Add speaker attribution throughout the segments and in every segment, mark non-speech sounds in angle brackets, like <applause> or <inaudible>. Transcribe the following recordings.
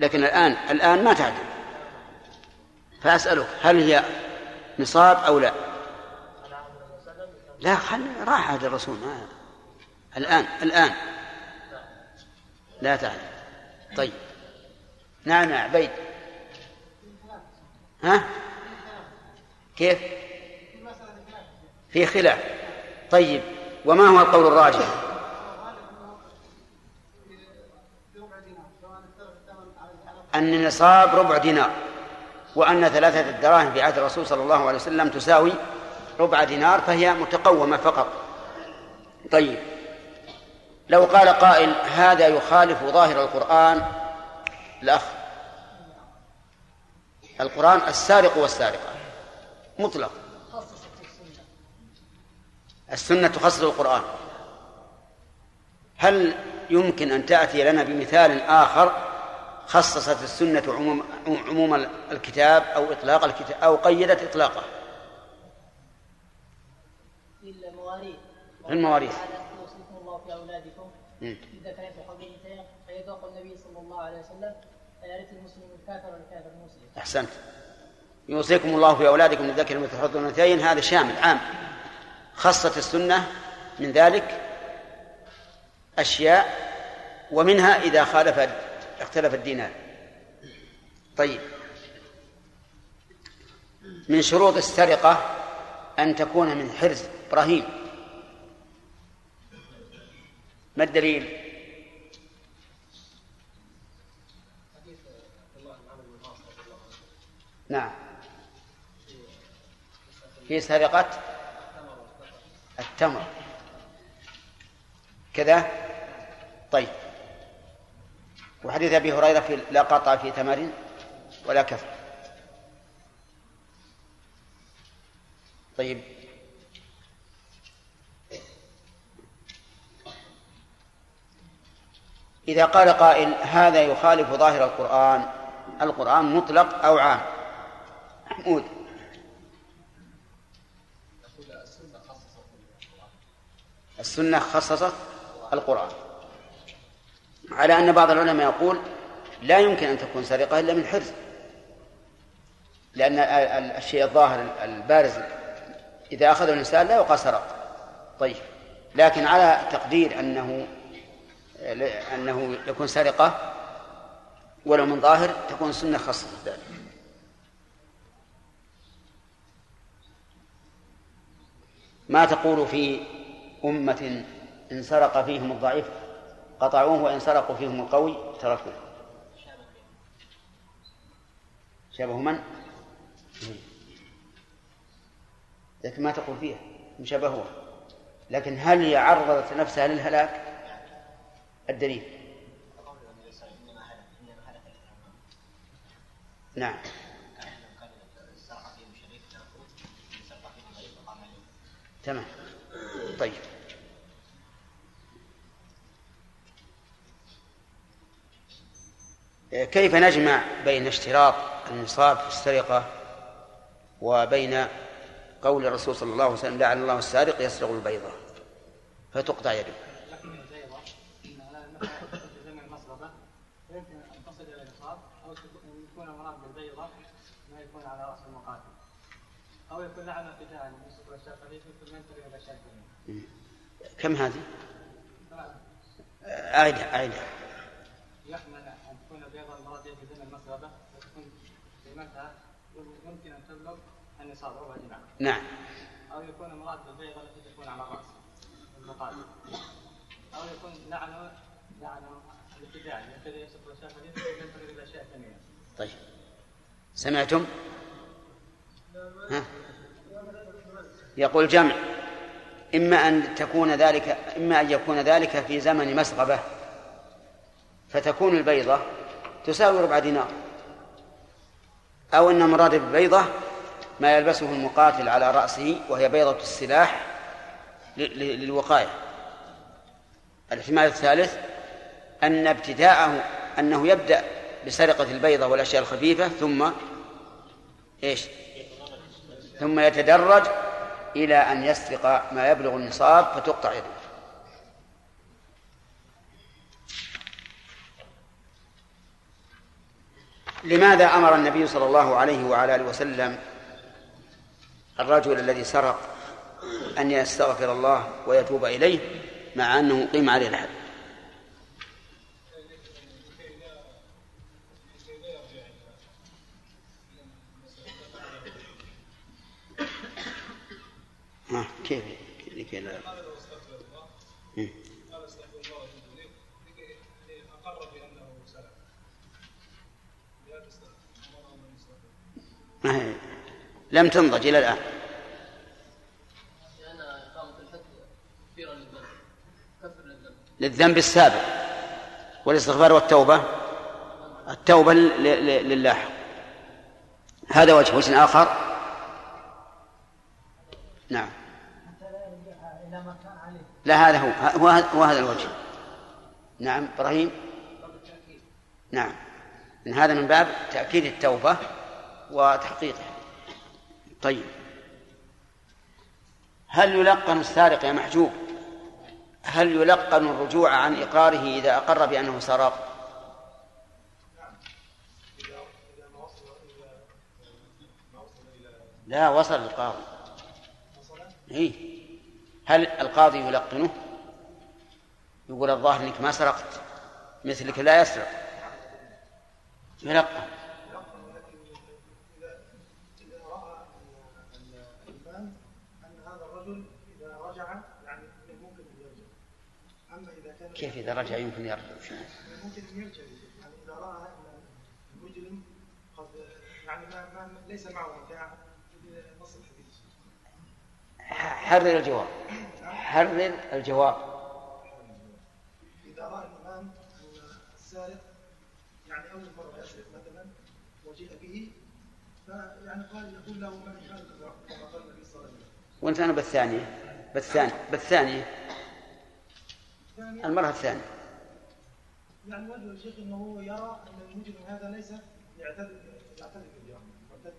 Speaker 1: لكن الآن الآن ما تعدل. فأسألك هل هي نصاب أو لا؟ لا خل راح عهد الرسول ما الآن الآن. لا تعلم طيب. نعم يا عبيد. ها؟ كيف؟ في خلاف. طيب. وما هو القول الراجح؟ أن النصاب ربع دينار وأن ثلاثة الدراهم في عهد الرسول صلى الله عليه وسلم تساوي ربع دينار فهي متقومة فقط. طيب. لو قال قائل هذا يخالف ظاهر القرآن الأخ القرآن السارق والسارقة مطلق. السنة تخصص القرآن. هل يمكن أن تأتي لنا بمثال آخر؟ خصصت السنة عموم عموم الكتاب أو إطلاق الكتاب أو قيدت إطلاقه. المواريث. المواريث. يوصيكم الله في أولادكم. إذا كانت فيذوق النبي صلى الله عليه وسلم فيرث المسلم الكافر والكافر المسلم. أحسنت. يوصيكم الله في أولادكم للذكر مثل حظ الأنثيين. هذا شامل عام. خصت السنة من ذلك أشياء ومنها إذا خالف اختلف الدينار. طيب. من شروط السرقة أن تكون من حرز إبراهيم. ما الدليل؟ نعم. في سرقة التمر. كذا؟ طيب. وحديث أبي هريرة في لا قطع في تمر ولا كفر طيب. إذا قال قائل هذا يخالف ظاهر القرآن القرآن مطلق أو عام؟ محمود. السنة خصصت القرآن. على أن بعض العلماء يقول لا يمكن أن تكون سرقة إلا من حرز. لأن الشيء الظاهر البارز إذا أخذه الإنسان لا يقال سرق. طيب. لكن على تقدير أنه أنه يكون سرقة ولو من ظاهر تكون سنة خاصة ذلك ما تقول في أمة إن سرق فيهم الضعيف؟ قطعوه وإن سرقوا فيهم القوي تركوه. شابه من؟ لكن ما تقول فيها مشابهة لكن هل هي عرضت نفسها للهلاك؟ الدليل. نعم. تمام. طيب. كيف نجمع بين اشتراط النصاب في السرقة وبين قول الرسول صلى الله عليه وسلم لعن الله السارق يسرق البيضة؟ فتقطع يده. أو يكون لعنة يوسف تريد الأشياء كم هذه؟ أعيدها أعيدها يحمل أن تكون بيض المرأة في زمن المسغبة وتكون يمكن أن تبلغ النصاب ربع دينار. نعم. أو يكون المرأة بالبيضة التي تكون على الرأس المقابل أو يكون لعنه لعنة يبتدئ يوسف والأشياء قليل من تريد الأشياء الثانية طيب. سمعتم؟ ها؟ يقول جمع. إما أن تكون ذلك إما أن يكون ذلك في زمن مسغبة فتكون البيضة تساوي ربع دينار. أو أن مراد بالبيضة ما يلبسه المقاتل على رأسه وهي بيضة السلاح للوقاية. الاحتمال الثالث أن ابتداءه أنه يبدأ بسرقة البيضة والأشياء الخفيفة ثم إيش؟ ثم يتدرج إلى أن يسرق ما يبلغ النصاب فتقطع يده. لماذا أمر النبي صلى الله عليه وعلى آله وسلم الرجل الذي سرق أن يستغفر الله ويتوب إليه مع أنه قيم عليه الحد؟ كيف لكي لا ما هي؟ لم تنضج إلى الآن. للذنب. السابق. والاستغفار والتوبة. التوبة لله. هذا وجه وجه آخر. نعم. لا هذا هو. هو هذا الوجه. نعم إبراهيم. نعم. من هذا من باب تأكيد التوبة. وتحقيقها طيب. هل يلقن السارق يا محجوب؟ هل يلقن الرجوع عن إقراره إذا أقر بأنه سرق؟ لا وصل القاضي. إيه؟ هل القاضي يلقنه؟ يقول الظاهر إنك ما سرقت مثلك لا يسرق. يلقن. كيف إذا رجع يمكن يرجع؟
Speaker 2: ممكن أن يرجع يعني إذا رأى المجرم قد يعني ما, ما ليس معه متاع نص الحديث
Speaker 1: حرر الجواب. حرر الجواب.
Speaker 2: إذا رأى الإمام السارق يعني أول مرة يسرق مثلا وجيء به فيعني قال يقول له من كان كما قال النبي صلى الله عليه وسلم
Speaker 1: وانت أنا بالثانية؟ بالثانية. بالثانية. المرة الثانية.
Speaker 2: يعني وجه الشيخ إنه يرى أن المجرم هذا ليس يعتد يعتد بالجرائم معتد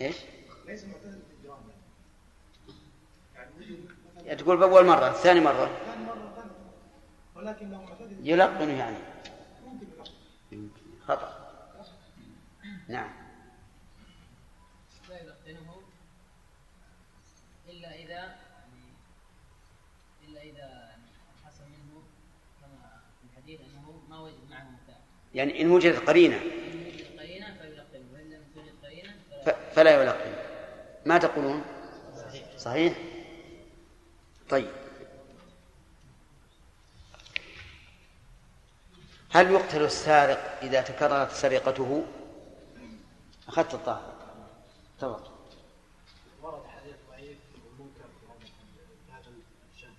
Speaker 1: إيش؟
Speaker 2: ليس معتد بالجرائم
Speaker 1: يعني. يعني تقول بأول مرة ثاني مرة.
Speaker 2: ثاني مرة ثاني ولكن لو معتد
Speaker 1: يلقن يعني. ممكن يلقن خطأ. نعم
Speaker 3: لا يلقنه إلا إذا إلا إذا
Speaker 1: يعني إن وجدت قرينة. فلا يلقن. ما تقولون؟ صحيح. طيب. هل يقتل السارق إذا تكررت سرقته؟ أخذت الطاهر. تفضل ورد حديث ضعيف ومنكر في هذا الشأن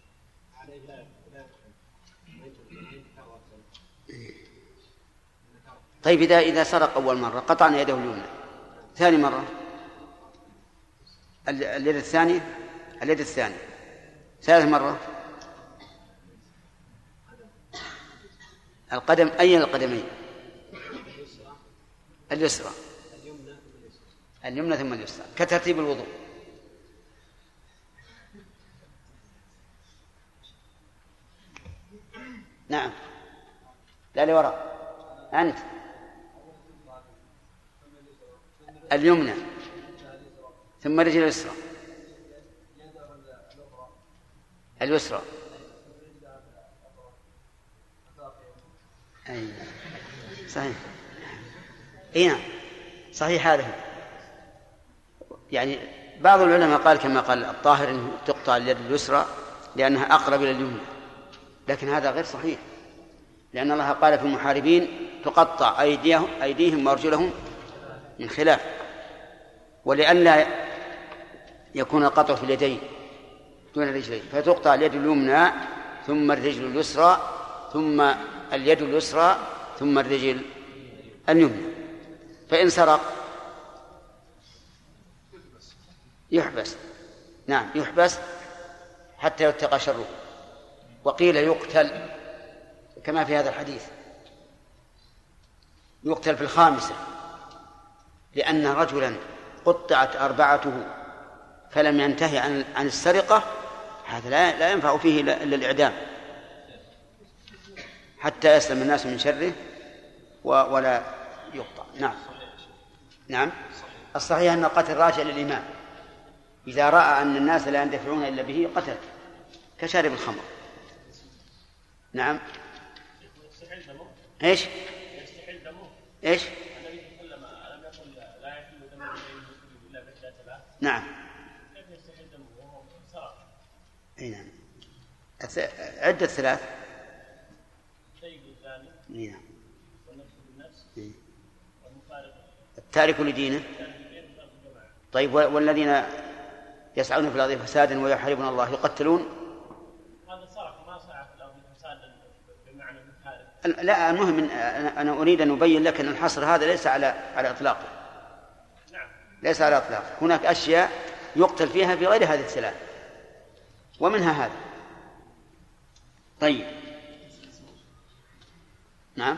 Speaker 1: عليه لا طيب إذا إذا سرق أول مرة قطعنا يده اليمنى. ثاني مرة. اليد الثانية؟ اليد الثانية. ثالث مرة. القدم أي القدمين؟ اليسرى. اليمنى ثم اليسرى. كترتيب الوضوء. نعم. لا لوراء. أنت. اليمنى ثم الرجل اليسرى. اليسرى. أي صحيح. إي نعم صحيح هذا. يعني بعض العلماء قال كما قال الطاهر انه تقطع اليد اليسرى لأنها أقرب إلى اليمنى لكن هذا غير صحيح. لأن الله قال في المحاربين تقطع أيديهم أيديهم وأرجلهم من خلاف. ولئلا يكون القطع في اليدين دون الرجلين. فتقطع اليد اليمنى ثم الرجل اليسرى ثم اليد اليسرى ثم الرجل اليمنى. فإن سرق يحبس. نعم يحبس حتى يتقى شره. وقيل يقتل كما في هذا الحديث يقتل في الخامسة لأن رجلا قطعت أربعته فلم ينتهي عن عن السرقة هذا لا لا ينفع فيه إلا الإعدام. حتى يسلم الناس من شره ولا يقطع. نعم. نعم. الصحيح أن القتل راجع للإمام. إذا رأى أن الناس لا يندفعون إلا به قتل كشارب الخمر. نعم. إيش؟ إيش؟ نعم. إي نعم. عدة ثلاث. نعم. التارك لدينه. طيب والذين يسعون في الأرض فسادا ويحاربون الله يقتلون. هذا ما صرف في الأرض فسادا بمعنى لا المهم إن أنا أريد أن أبين لك أن الحصر هذا ليس على على إطلاقه. نعم ليس على إطلاقه هناك أشياء يقتل فيها في غير هذه الثلاث ومنها هذا. طيب. نعم.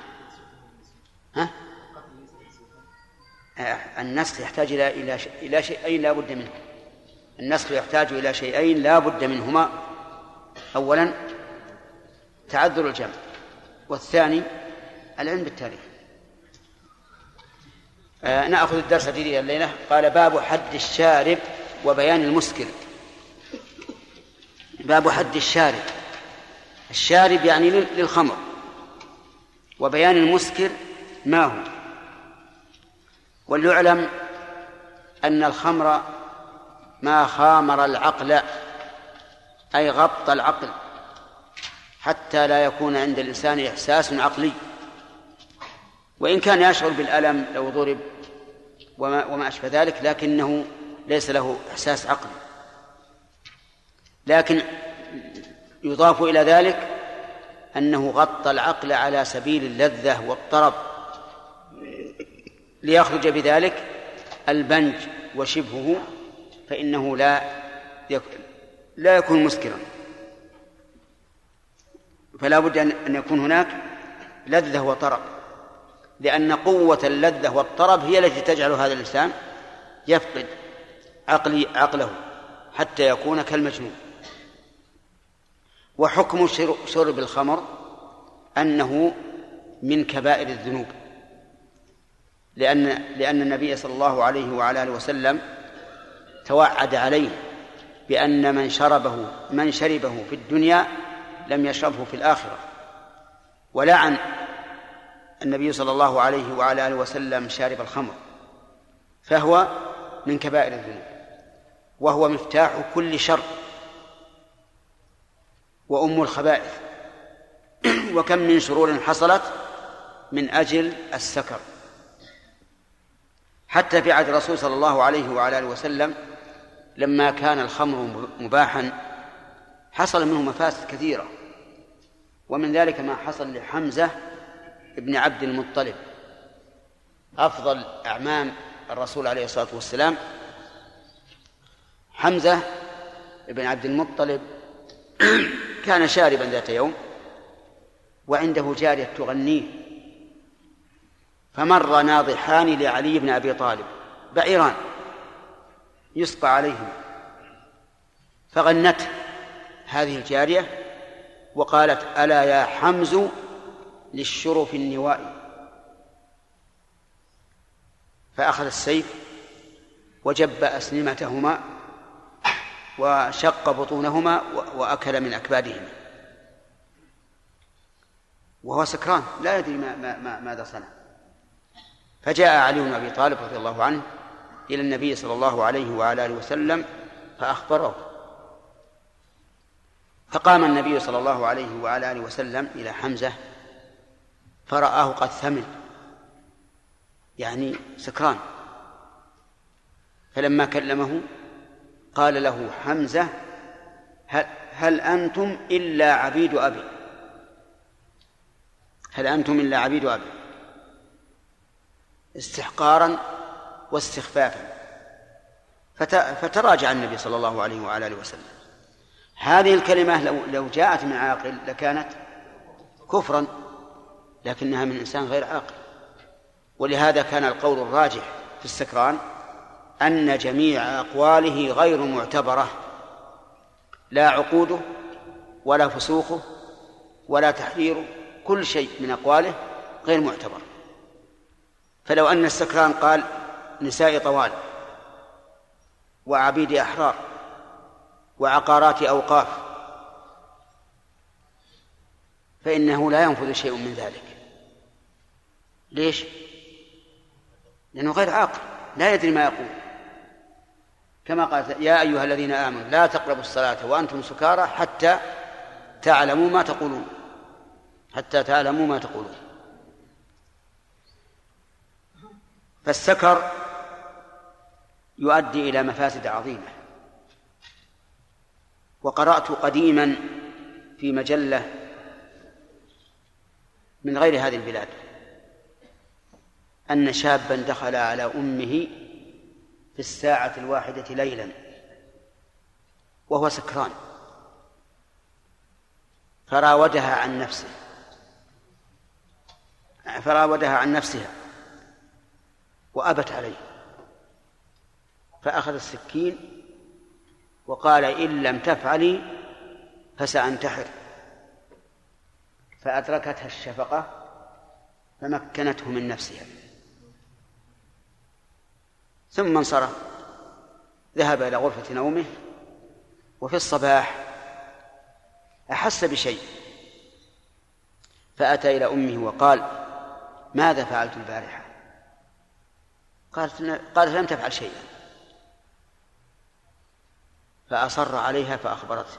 Speaker 1: ها؟ النسخ يحتاج إلى إلى إلى شيئين لا بد منه. النسخ يحتاج إلى شيئين لا بد منهما. أولا تعذر الجمع والثاني العلم بالتاريخ. آه نأخذ الدرس الجديد الليلة. قال باب حد الشارب وبيان المسكر. باب حد الشارب. الشارب يعني للخمر. وبيان المسكر ما هو. وليعلم أن الخمر ما خامر العقل أي غط العقل حتى لا يكون عند الإنسان إحساس عقلي. وإن كان يشعر بالألم لو ضرب وما, وما أشبه ذلك لكنه ليس له إحساس عقلي. لكن يضاف إلى ذلك أنه غطى العقل على سبيل اللذة والطرب ليخرج بذلك البنج وشبهه فإنه لا لا يكون مسكرا. فلا بد أن يكون هناك لذة وطرب. لأن قوة اللذة والطرب هي التي تجعل هذا الإنسان يفقد عقلي عقله حتى يكون كالمجنون. وحكم شرب الخمر أنه من كبائر الذنوب. لأن لأن النبي صلى الله عليه وعلى آله وسلم توعد عليه بأن من شربه من شربه في الدنيا لم يشربه في الآخرة. ولعن النبي صلى الله عليه وعلى آله وسلم شارب الخمر فهو من كبائر الذنوب وهو مفتاح كل شر وأم الخبائث <clears throat> وكم من شرور حصلت من أجل السكر. حتى في عهد الرسول صلى الله عليه وعلى آله وسلم لما كان الخمر مباحا حصل منه مفاسد كثيرة ومن ذلك ما حصل لحمزة ابن عبد المطلب. أفضل أعمام الرسول عليه الصلاة والسلام حمزة ابن عبد المطلب <clears throat> كان شاربا ذات يوم وعنده جارية تغنيه فمر ناضحان لعلي بن أبي طالب بعيران يسقى عليهم. فغنته هذه الجارية وقالت ألا يا حمز للشرف النوائي. فأخذ السيف وجب أسنمتهما وشق بطونهما وأكل من أكبادهما. وهو سكران لا يدري ما ما ماذا صنع. فجاء علي بن أبي طالب رضي الله عنه إلى النبي صلى الله عليه وعلى آله وسلم فأخبره. فقام النبي صلى الله عليه وعلى آله وسلم إلى حمزة فرآه قد ثمن يعني سكران. فلما كلمه قال له حمزة هل, هل أنتم إلا عبيد أبي؟ هل أنتم إلا عبيد أبي؟ استحقارا واستخفافا. فتراجع النبي صلى الله عليه وعلى آله وسلم. هذه الكلمة لو لو جاءت من عاقل لكانت كفرا. لكنها من إنسان غير عاقل. ولهذا كان القول الراجح في السكران أن جميع أقواله غير معتبرة. لا عقوده ولا فسوقه ولا تحريره كل شيء من أقواله غير معتبر. فلو أن السكران قال نساء طوال وعبيد أحرار وعقارات أوقاف فإنه لا ينفذ شيء من ذلك. ليش؟ لأنه غير عاقل لا يدري ما يقول. كما قال يا أيها الذين آمنوا لا تقربوا الصلاة وأنتم سكارى حتى تعلموا ما تقولون. حتى تعلموا ما تقولون. فالسكر يؤدي إلى مفاسد عظيمة. وقرأت قديما في مجلة من غير هذه البلاد. أن شابا دخل على أمه في الساعة الواحدة ليلا وهو سكران. فراودها عن نفسه. فراودها عن نفسها وأبت عليه. فأخذ السكين وقال إن لم تفعلي فسأنتحر. فأدركتها الشفقة فمكنته من نفسها. ثم انصرف. ذهب إلى غرفة نومه وفي الصباح أحس بشيء. فأتى إلى أمه وقال ماذا فعلت البارحة؟ قالت قالت لم تفعل شيئا. فأصر عليها فأخبرته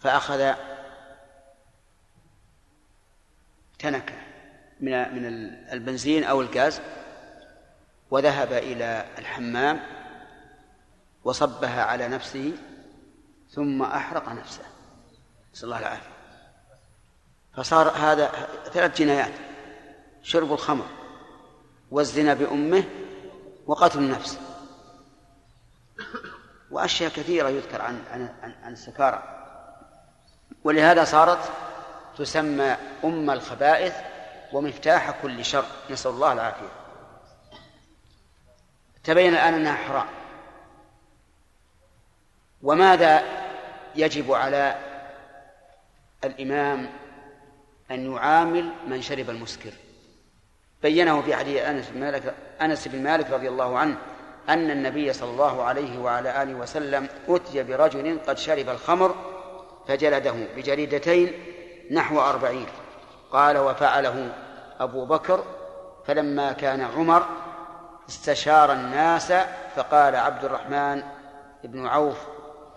Speaker 1: فأخذ تنكة من من البنزين أو الغاز وذهب إلى الحمام وصبها على نفسه ثم أحرق نفسه. نسأل الله العافية. فصار هذا ثلاث جنايات شرب الخمر والزنا بأمه وقتل النفس. وأشياء كثيرة يذكر عن عن عن, عن السكارى. ولهذا صارت تسمى أم الخبائث ومفتاح كل شر. نسأل الله العافية. تبين الآن أنها حرام. وماذا يجب على الإمام أن يعامل من شرب المسكر؟ بينه في حديث أنس بن مالك أنس بن مالك رضي الله عنه أن النبي صلى الله عليه وعلى آله وسلم أتي برجل قد شرب الخمر فجلده بجريدتين نحو أربعين. قال وفعله أبو بكر فلما كان عمر استشار الناس فقال عبد الرحمن بن عوف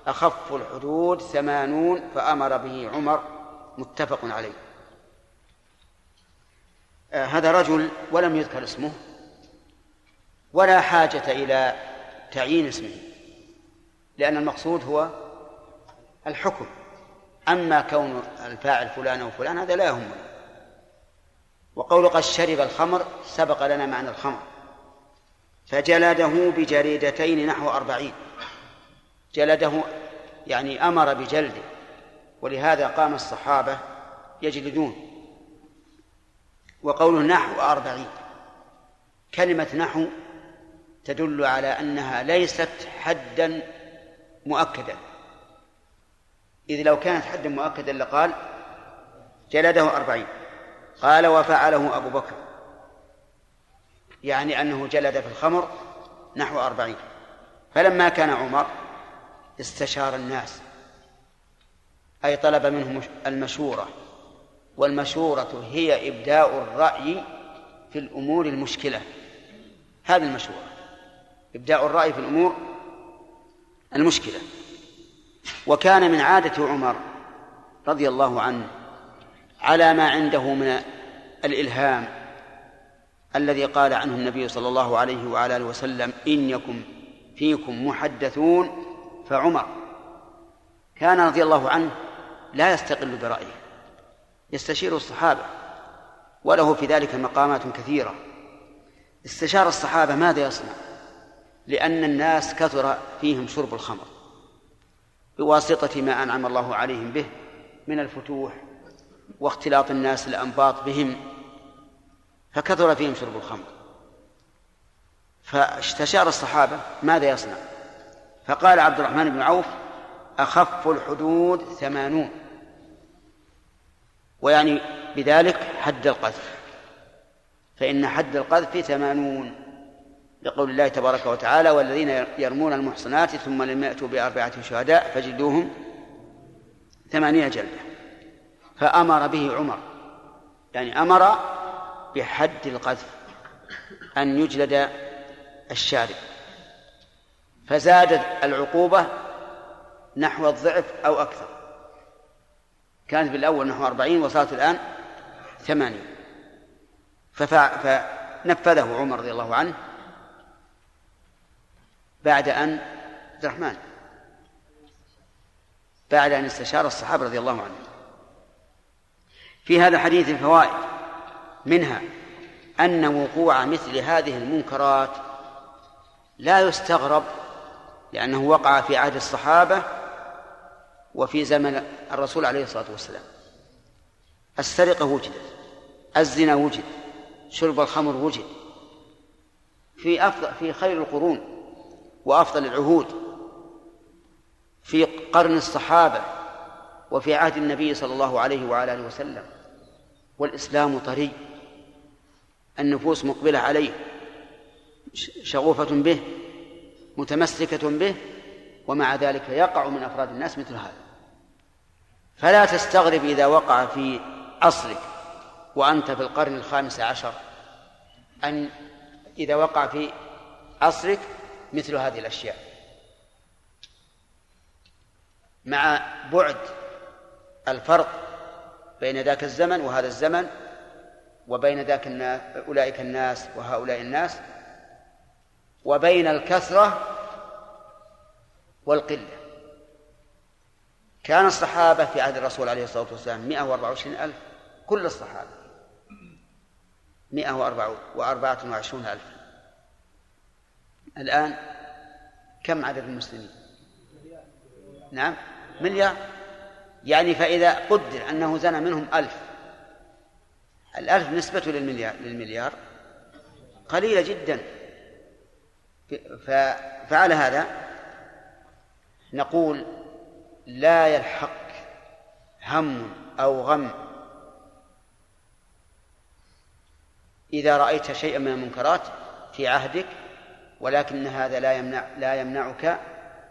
Speaker 1: أخف الحدود ثمانون فأمر به عمر متفق عليه. آه هذا رجل ولم يذكر اسمه ولا حاجة إلى تعيين اسمه لأن المقصود هو الحكم. أما كون الفاعل فلان أو فلان هذا لا يهمنا. وقول قد شرب الخمر سبق لنا معنى الخمر. فجلده بجريدتين نحو أربعين. جلده يعني أمر بجلده ولهذا قام الصحابة يجلدون. وقوله نحو أربعين كلمة نحو تدل على أنها ليست حدا مؤكدا. إذ لو كانت حدا مؤكدا لقال جلده أربعين. قال وفعله أبو بكر. يعني أنه جلد في الخمر نحو أربعين. فلما كان عمر استشار الناس أي طلب منهم المشورة والمشورة هي إبداء الرأي في الأمور المشكلة. هذه المشورة إبداء الرأي في الأمور المشكلة. وكان من عادة عمر رضي الله عنه على ما عنده من الإلهام الذي قال عنه النبي صلى الله عليه وعلى آله وسلم إن يكن فيكم محدثون فعمر. كان رضي الله عنه لا يستقل برأيه يستشير الصحابة وله في ذلك مقامات كثيرة. استشار الصحابة ماذا يصنع؟ لأن الناس كثر فيهم شرب الخمر بواسطة ما أنعم الله عليهم به من الفتوح واختلاط الناس الأنباط بهم. فكثر فيهم شرب الخمر. فاستشار الصحابة ماذا يصنع؟ فقال عبد الرحمن بن عوف أخف الحدود ثمانون. ويعني بذلك حد القذف. فإن حد القذف ثمانون لقول الله تبارك وتعالى والذين يرمون المحصنات ثم لم يأتوا بأربعة شهداء فجلدوهم ثمانية جلدة. فأمر به عمر. يعني أمر بحد القذف أن يجلد الشارب. فزادت العقوبة نحو الضعف أو أكثر. كانت بالأول نحو أربعين وصارت الآن ثمانين. فنفذه عمر رضي الله عنه بعد أن عبد الرحمن. بعد أن استشار الصحابة رضي الله عنهم. في هذا الحديث فوائد منها أن وقوع مثل هذه المنكرات لا يستغرب لأنه وقع في عهد الصحابة وفي زمن الرسول عليه الصلاة والسلام. السرقة وجدت الزنا وجد شرب الخمر وجد. في أفضل في خير القرون وأفضل العهود في قرن الصحابة وفي عهد النبي صلى الله عليه وعلى آله وسلم. والإسلام طري. النفوس مقبلة عليه شغوفة به متمسكة به ومع ذلك يقع من أفراد الناس مثل هذا. فلا تستغرب إذا وقع في عصرك وأنت في القرن الخامس عشر أن إذا وقع في عصرك مثل هذه الأشياء. مع بعد الفرق بين ذاك الزمن وهذا الزمن وبين ذاك الناس أولئك الناس وهؤلاء الناس وبين الكثرة والقلة. كان الصحابة في عهد الرسول عليه الصلاة والسلام 124 ألف كل الصحابة 124 ألف. الآن كم عدد المسلمين؟ نعم مليار. يعني فإذا قدر أنه زنى منهم ألف الألف نسبة للمليار للمليار. قليلة جدا. فعلى هذا نقول لا يلحق هم أو غم. إذا رأيت شيئا من المنكرات في عهدك ولكن هذا لا يمنع لا يمنعك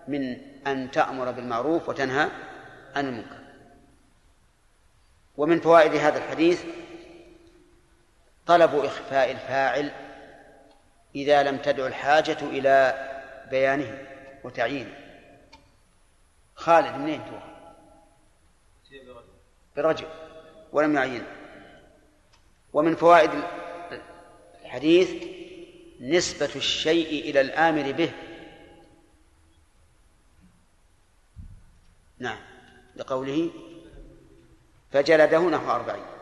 Speaker 1: من أن تأمر بالمعروف وتنهى عن المنكر. ومن فوائد هذا الحديث طلب إخفاء الفاعل إذا لم تدع الحاجة إلى بيانه وتعيينه. خالد منين تو برجل ولم يعينه. ومن فوائد الحديث نسبة الشيء إلى الآمر به. نعم لقوله فجلده نحو أربعين.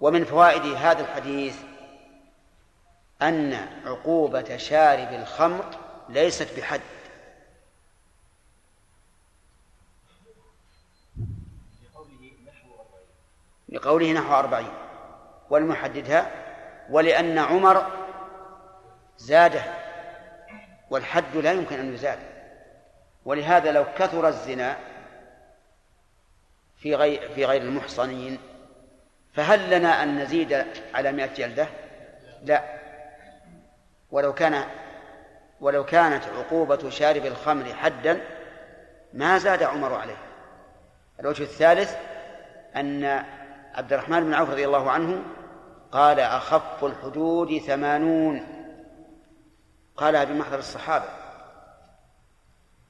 Speaker 1: ومن فوائد هذا الحديث أن عقوبة شارب الخمر ليست بحد. لقوله نحو أربعين. ولم يحددها ولأن عمر زاده والحد لا يمكن أن يزاد. ولهذا لو كثر الزنا في غير في غير المحصنين فهل لنا أن نزيد على مئة جلدة؟ لا. ولو كان ولو كانت عقوبة شارب الخمر حدا ما زاد عمر عليه. الوجه الثالث أن عبد الرحمن بن عوف رضي الله عنه قال أخف الحدود ثمانون. قالها بمحضر الصحابة.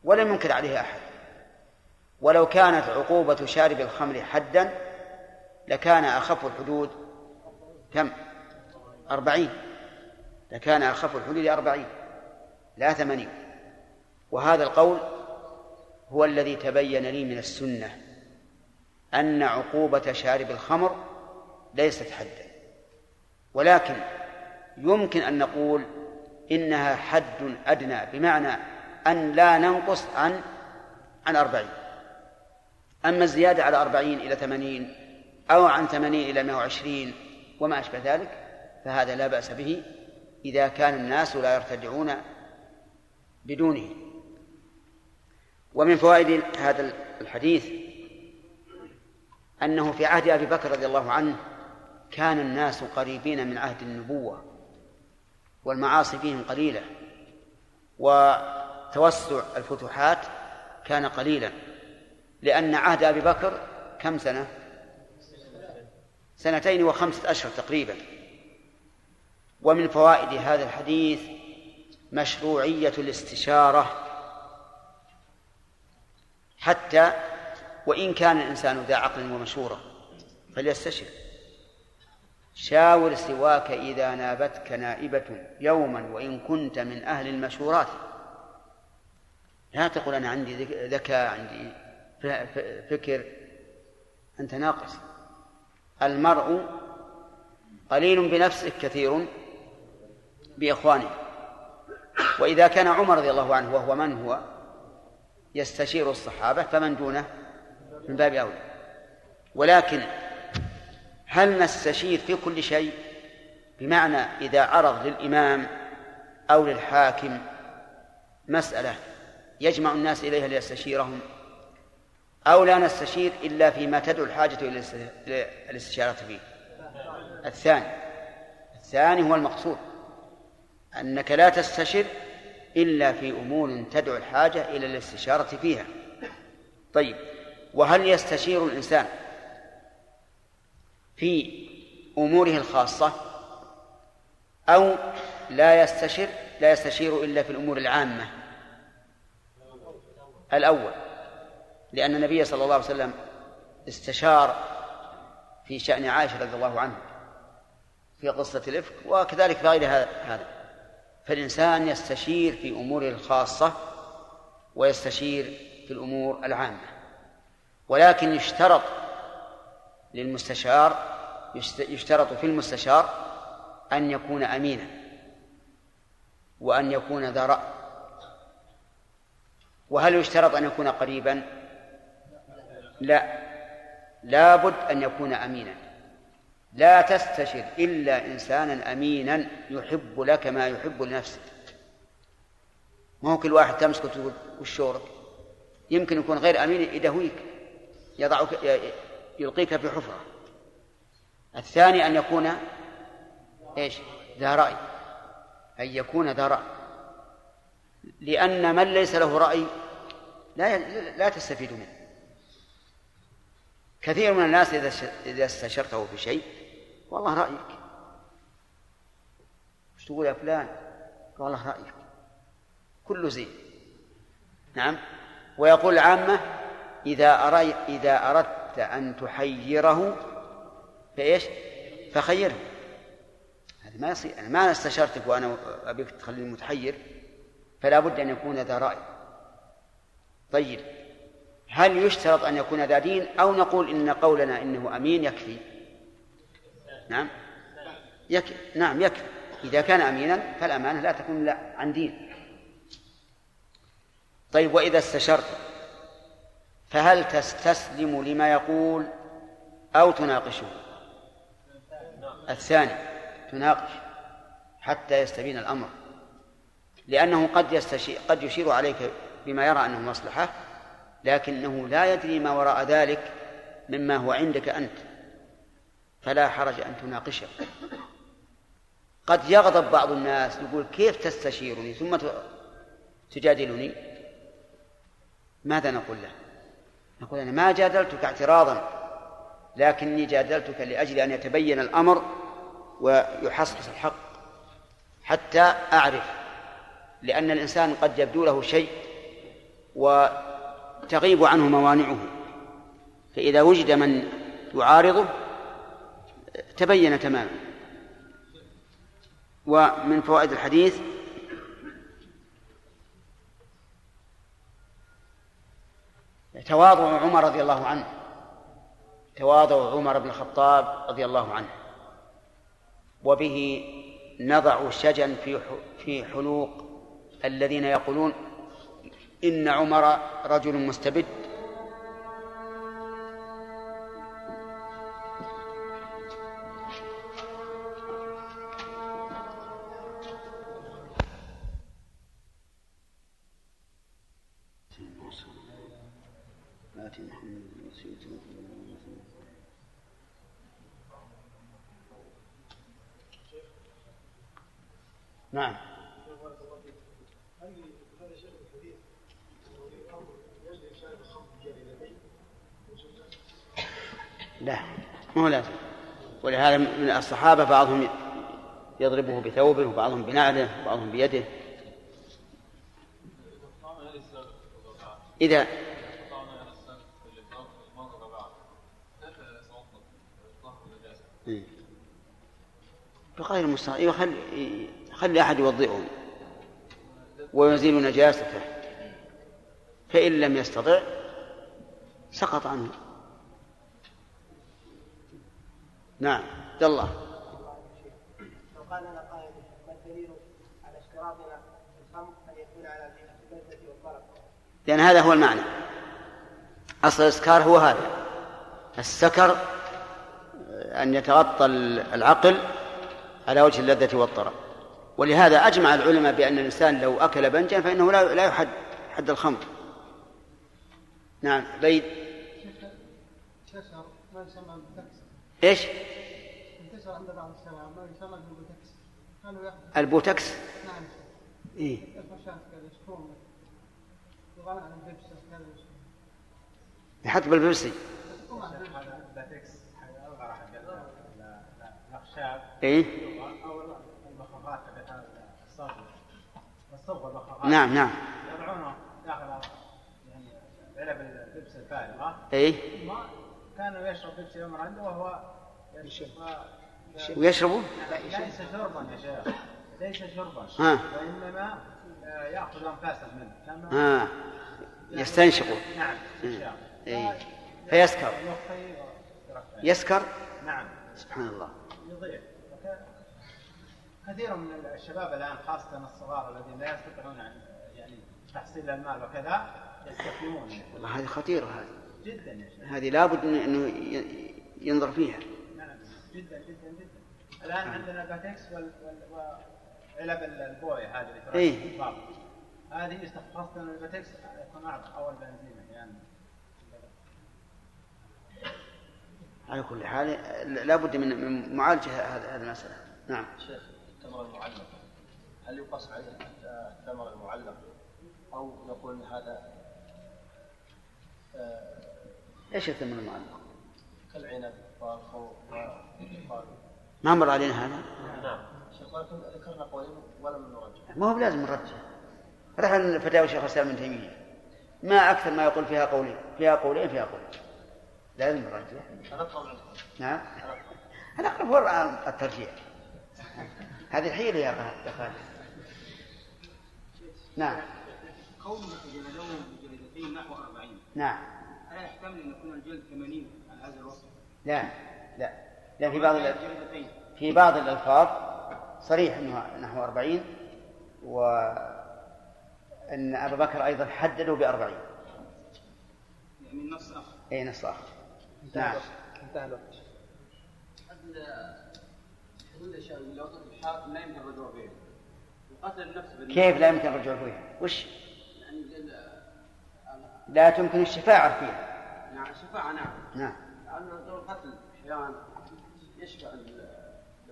Speaker 1: ولم ينكر عليه أحد. ولو كانت عقوبة شارب الخمر حدا لكان أخف الحدود كم؟ أربعين. لكان أخف الحدود أربعين لا ثمانين. وهذا القول هو الذي تبين لي من السنة أن عقوبة شارب الخمر ليست حدا. ولكن يمكن أن نقول إنها حد أدنى بمعنى أن لا ننقص عن عن أربعين. أما الزيادة على أربعين إلى ثمانين أو عن ثمانين إلى مائة وعشرين وما أشبه ذلك فهذا لا بأس به إذا كان الناس لا يرتدعون بدونه. ومن فوائد هذا الحديث أنه في عهد أبي بكر رضي الله عنه كان الناس قريبين من عهد النبوة والمعاصي فيهم قليلة وتوسع الفتوحات كان قليلا لأن عهد أبي بكر كم سنة؟ سنتين وخمسة أشهر تقريبا. ومن فوائد هذا الحديث مشروعية الاستشارة. حتى وإن كان الإنسان ذا عقل ومشورة فليستشر شاور سواك إذا نابتك نائبة يوما وإن كنت من أهل المشورات. لا تقول أنا عندي ذكاء عندي فكر. أنت ناقص. المرء قليل بنفسه كثير بإخوانه. وإذا كان عمر رضي الله عنه وهو من هو يستشير الصحابة فمن دونه؟ من باب أولى. ولكن هل نستشير في كل شيء؟ بمعنى إذا عرض للإمام أو للحاكم مسألة يجمع الناس إليها ليستشيرهم؟ أو لا نستشير إلا فيما تدعو الحاجة إلى الاستشارة فيه. الثاني الثاني هو المقصود أنك لا تستشر إلا في أمور تدعو الحاجة إلى الاستشارة فيها. طيب وهل يستشير الإنسان في أموره الخاصة؟ أو لا يستشر لا يستشير إلا في الأمور العامة؟ الأول. لأن النبي صلى الله عليه وسلم استشار في شأن عائشة رضي الله عنها في قصة الإفك وكذلك في غير هذا. فالإنسان يستشير في أموره الخاصة ويستشير في الأمور العامة. ولكن يشترط للمستشار يشترط في المستشار أن يكون أمينا وأن يكون ذا رأي وهل يشترط أن يكون قريبا؟ لا. لا بد أن يكون أمينا. لا تستشر إلا إنسانا أمينا يحب لك ما يحب لنفسه ما هو كل واحد تمسكه تقول وشورك يمكن يكون غير أمين يدهويك يضعك يلقيك في حفرة. الثاني أن يكون إيش؟ ذا رأي. أن يكون ذا رأي. لأن من ليس له رأي لا لا تستفيد منه. كثير من الناس إذا إذا استشرته في شيء والله رأيك. وش تقول يا فلان؟ والله رأيك. كله زين. نعم؟ ويقول العامة إذا أري إذا أردت أن تحيره فإيش؟ فخيره. هذا ما يصير. أنا ما استشرتك وأنا أبيك تخليني متحير فلا بد أن يكون ذا رأي. طيب. هل يشترط أن يكون ذا دين أو نقول إن قولنا إنه أمين يكفي؟ نعم. يكفي. نعم يكفي. إذا كان أمينا فالأمانة لا تكون إلا عن دين. طيب وإذا استشرت فهل تستسلم لما يقول أو تناقشه؟ الثاني تناقش حتى يستبين الأمر. لأنه قد يستشير قد يشير عليك بما يرى أنه مصلحة لكنه لا يدري ما وراء ذلك مما هو عندك أنت. فلا حرج أن تناقشه. قد يغضب بعض الناس يقول كيف تستشيرني؟ ثم تجادلني؟ ماذا نقول له؟ نقول أنا ما جادلتك اعتراضا لكني جادلتك لأجل أن يتبين الأمر ويحصحص الحق. حتى أعرف لأن الإنسان قد يبدو له شيء وتغيب عنه موانعه. فإذا وجد من يعارضه تبين تماما. ومن فوائد الحديث تواضع عمر رضي الله عنه. تواضع عمر بن الخطاب رضي الله عنه. وبه نضع شجا في في حلوق الذين يقولون إن عمر رجل مستبد. نعم. لا. مو لازم. ولهذا من الصحابة بعضهم يضربه بثوبه وبعضهم بنعله وبعضهم بيده. إذا بغير المستطاع أيوة خلي خلي أحد يوضئهم ويزيل نجاسته. فإن لم يستطع سقط عنه. نعم. عبد الله
Speaker 4: لو قال لنا قائل ما الدليل على اشتراطنا الخمر ان يكون على اللذه والطرف
Speaker 1: لأن هذا هو المعنى. أصل الإسكار هو هذا. السكر أن يتغطى العقل على وجه اللذة والطرب. ولهذا أجمع العلماء بأن الإنسان لو أكل بنجا فإنه لا لا يحد حد الخمر. نعم. بيد.
Speaker 2: ما يسمى إيش؟
Speaker 1: البوتكس
Speaker 2: نعم. إيه. البيبسي
Speaker 1: يحط بالبيبسي. إيه. نعم نعم.
Speaker 5: يضعونه داخل يعني علب اللبس الفارغه
Speaker 1: إيه.
Speaker 5: كانوا يشرب بيبسي يوم عنده وهو
Speaker 1: ويشربوا؟
Speaker 5: ليس شربا يا شيخ. ليس شربا.
Speaker 1: ها.
Speaker 5: وإنما آه، يأخذ انفاسا منه. كما
Speaker 1: ها. يستنشقوا
Speaker 5: نعم
Speaker 1: إيه. فيسكر. يسكر؟
Speaker 5: نعم.
Speaker 1: سبحان الله.
Speaker 5: يضيع. كثير من الشباب الآن خاصة الصغار الذين لا يستطيعون يعني تحصيل المال وكذا يستخدمون
Speaker 1: والله هذه خطيرة هذه.
Speaker 5: جدا يا شيخ.
Speaker 1: هذه لابد إنه ينظر فيها.
Speaker 5: نعم جدا جدا جدا. الآن عندنا ال Pattex وال... وال... وعلب البوية هذه اللي
Speaker 1: إيه؟
Speaker 5: هذه خاصه ال Pattex يكون اعظم أو البنزين يعني.
Speaker 1: على كل حال لابد من من معالجة هذه المسألة. نعم.
Speaker 6: شيخ التمر المعلق. هل يقاس عليه التمر المعلق؟ أو نقول هذا
Speaker 1: آه إيش التمر المعلق؟
Speaker 6: كالعنب.
Speaker 1: ما مر علينا هذا؟
Speaker 6: نعم. ذكرنا قولين ولم نرجح
Speaker 1: ما هو بلازم نرجح رحل فتاوى شيخ الإسلام ابن تيمية. ما أكثر ما يقول فيها قولين فيها قولين فيها قولين. لازم نرجح نعم. الأقرب هو الترجيح هذه الحيلة يا خالد. نعم.
Speaker 7: قوله يتجلدون بجلدتين نحو 40
Speaker 1: نعم.
Speaker 7: ألا يحتمل أن يكون الجلد 80 على هذا الوصف؟
Speaker 1: لا لا. لا في بعض في بعض الألفاظ صريح أنه نحو 40 وأن أبا بكر أيضا حدده بأربعين.
Speaker 7: يعني نص آخر.
Speaker 1: أي نص آخر. نعم.
Speaker 5: انتهى الوقت.
Speaker 7: حدود الاشياء اللي وصف الحاكم لا يمكن الرجوع فيها. وقتل النفس
Speaker 1: كيف لا يمكن الرجوع فيها؟ وش؟
Speaker 7: يعني
Speaker 1: لا تمكن الشفاعة فيها.
Speaker 7: نعم الشفاعة نعم.
Speaker 1: نعم.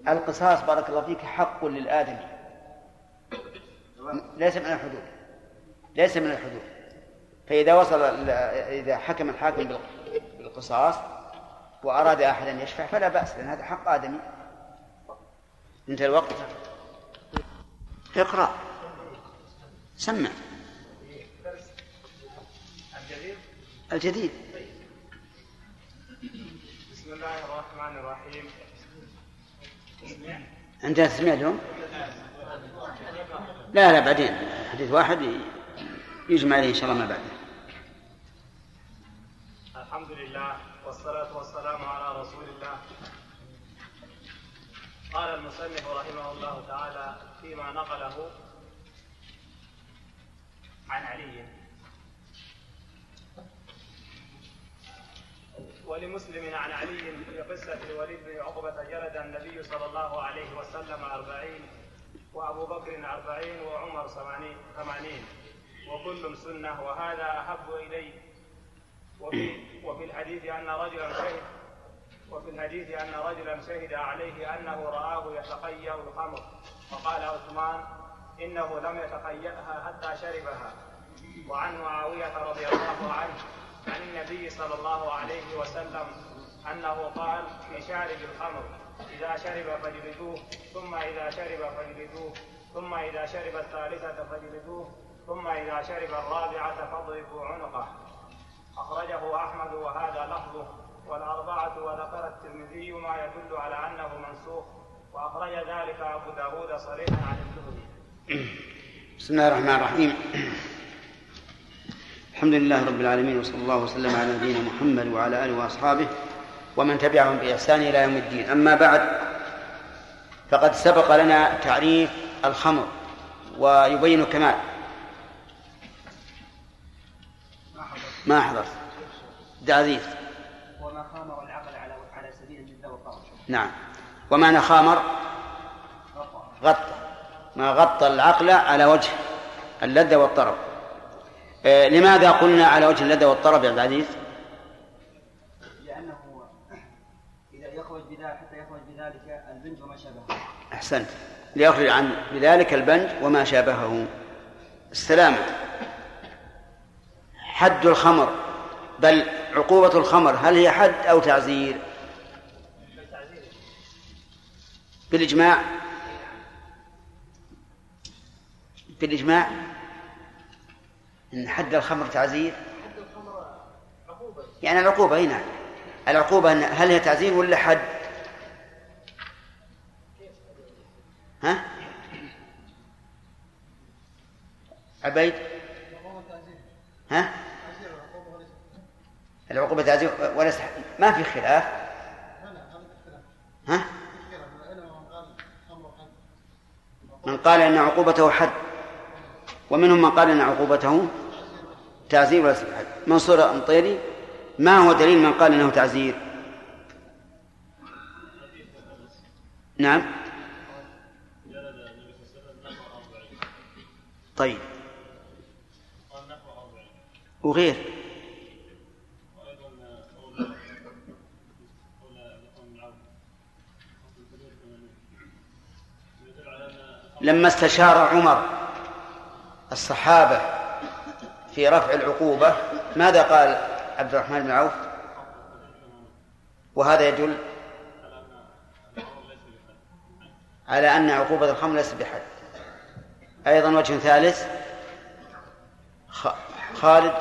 Speaker 1: القصاص بارك الله فيك حق للآدمي. ليس من الحدود. ليس من الحدود. فإذا وصل إذا حكم الحاكم بالقصاص وأراد أحد أن يشفع فلا بأس لأن هذا حق آدمي. انتهى الوقت. اقرأ. سمع.
Speaker 5: الجديد. بسم الله الرحمن الرحيم
Speaker 1: تسميع اليوم؟ لا لا بعدين. حديث واحد يجمع عليه إن شاء الله ما بعده.
Speaker 5: الحمد لله والصلاة والسلام على رسول الله قال المصنف رحمه الله تعالى فيما نقله عن علي. ولمسلم عن علي في قصة الوليد بن عقبة جلد النبي صلى الله عليه وسلم أربعين وأبو بكر أربعين وعمر ثمانين وكل سنة وهذا أحب إلي. وفي, وفي الحديث أن رجلا شهد
Speaker 8: وفي الحديث أن رجلا شهد عليه أنه رآه يتقيأ الخمر. فقال عثمان إنه لم يتقيأها حتى شربها. وعن معاوية رضي الله عنه عن النبي صلى الله عليه وسلم أنه قال في شارب الخمر إذا شرب فاجلدوه ثم إذا شرب فاجلدوه ثم إذا شرب الثالثة فاجلدوه ثم إذا شرب الرابعة فاضربوا عنقه. أخرجه أحمد وهذا لفظه والأربعة وذكر الترمذي ما يدل على أنه منسوخ وأخرج ذلك أبو داود صريحا عن الزهري
Speaker 1: بسم الله الرحمن الرحيم. الحمد لله رب العالمين وصلى الله وسلم على نبينا محمد وعلى آله وأصحابه ومن تبعهم بإحسان إلى يوم الدين. أما بعد فقد سبق لنا تعريف الخمر ويبين كمال ما حضرت؟ عزيز.
Speaker 4: وما خامر العقل على على سبيل الجد والطرف
Speaker 1: نعم. ومعنى خامر غطى. ما غطى العقل على وجه اللذة والطرب. لماذا قلنا على وجه اللذة والطرب يا عبد العزيز؟
Speaker 4: لأنه إذا يخرج بذلك حتى يخرج بذلك البنج وما شابهه.
Speaker 1: أحسنت. ليخرج عن بذلك البنج وما شابهه. السلامة حد الخمر. بل عقوبة الخمر. هل هي حد أو تعزير؟ بالإجماع. بالإجماع. أن حد الخمر تعزير يعني العقوبة هنا العقوبة هل هي تعزير ولا حد؟ ها؟ عبيد؟ ها؟ العقوبة تعزير وليس ما في خلاف. ها؟ من قال إن عقوبته حد ومنهم من قال إن عقوبته تعزير وليس بحد منصور الأمطيري. ما هو دليل من قال إنه تعزير؟ نعم. طيب. وغير. لما استشار عمر الصحابة في رفع العقوبة ماذا قال عبد الرحمن بن عوف وهذا يدل على أن عقوبة الخمر ليست بحد أيضا وجه ثالث خالد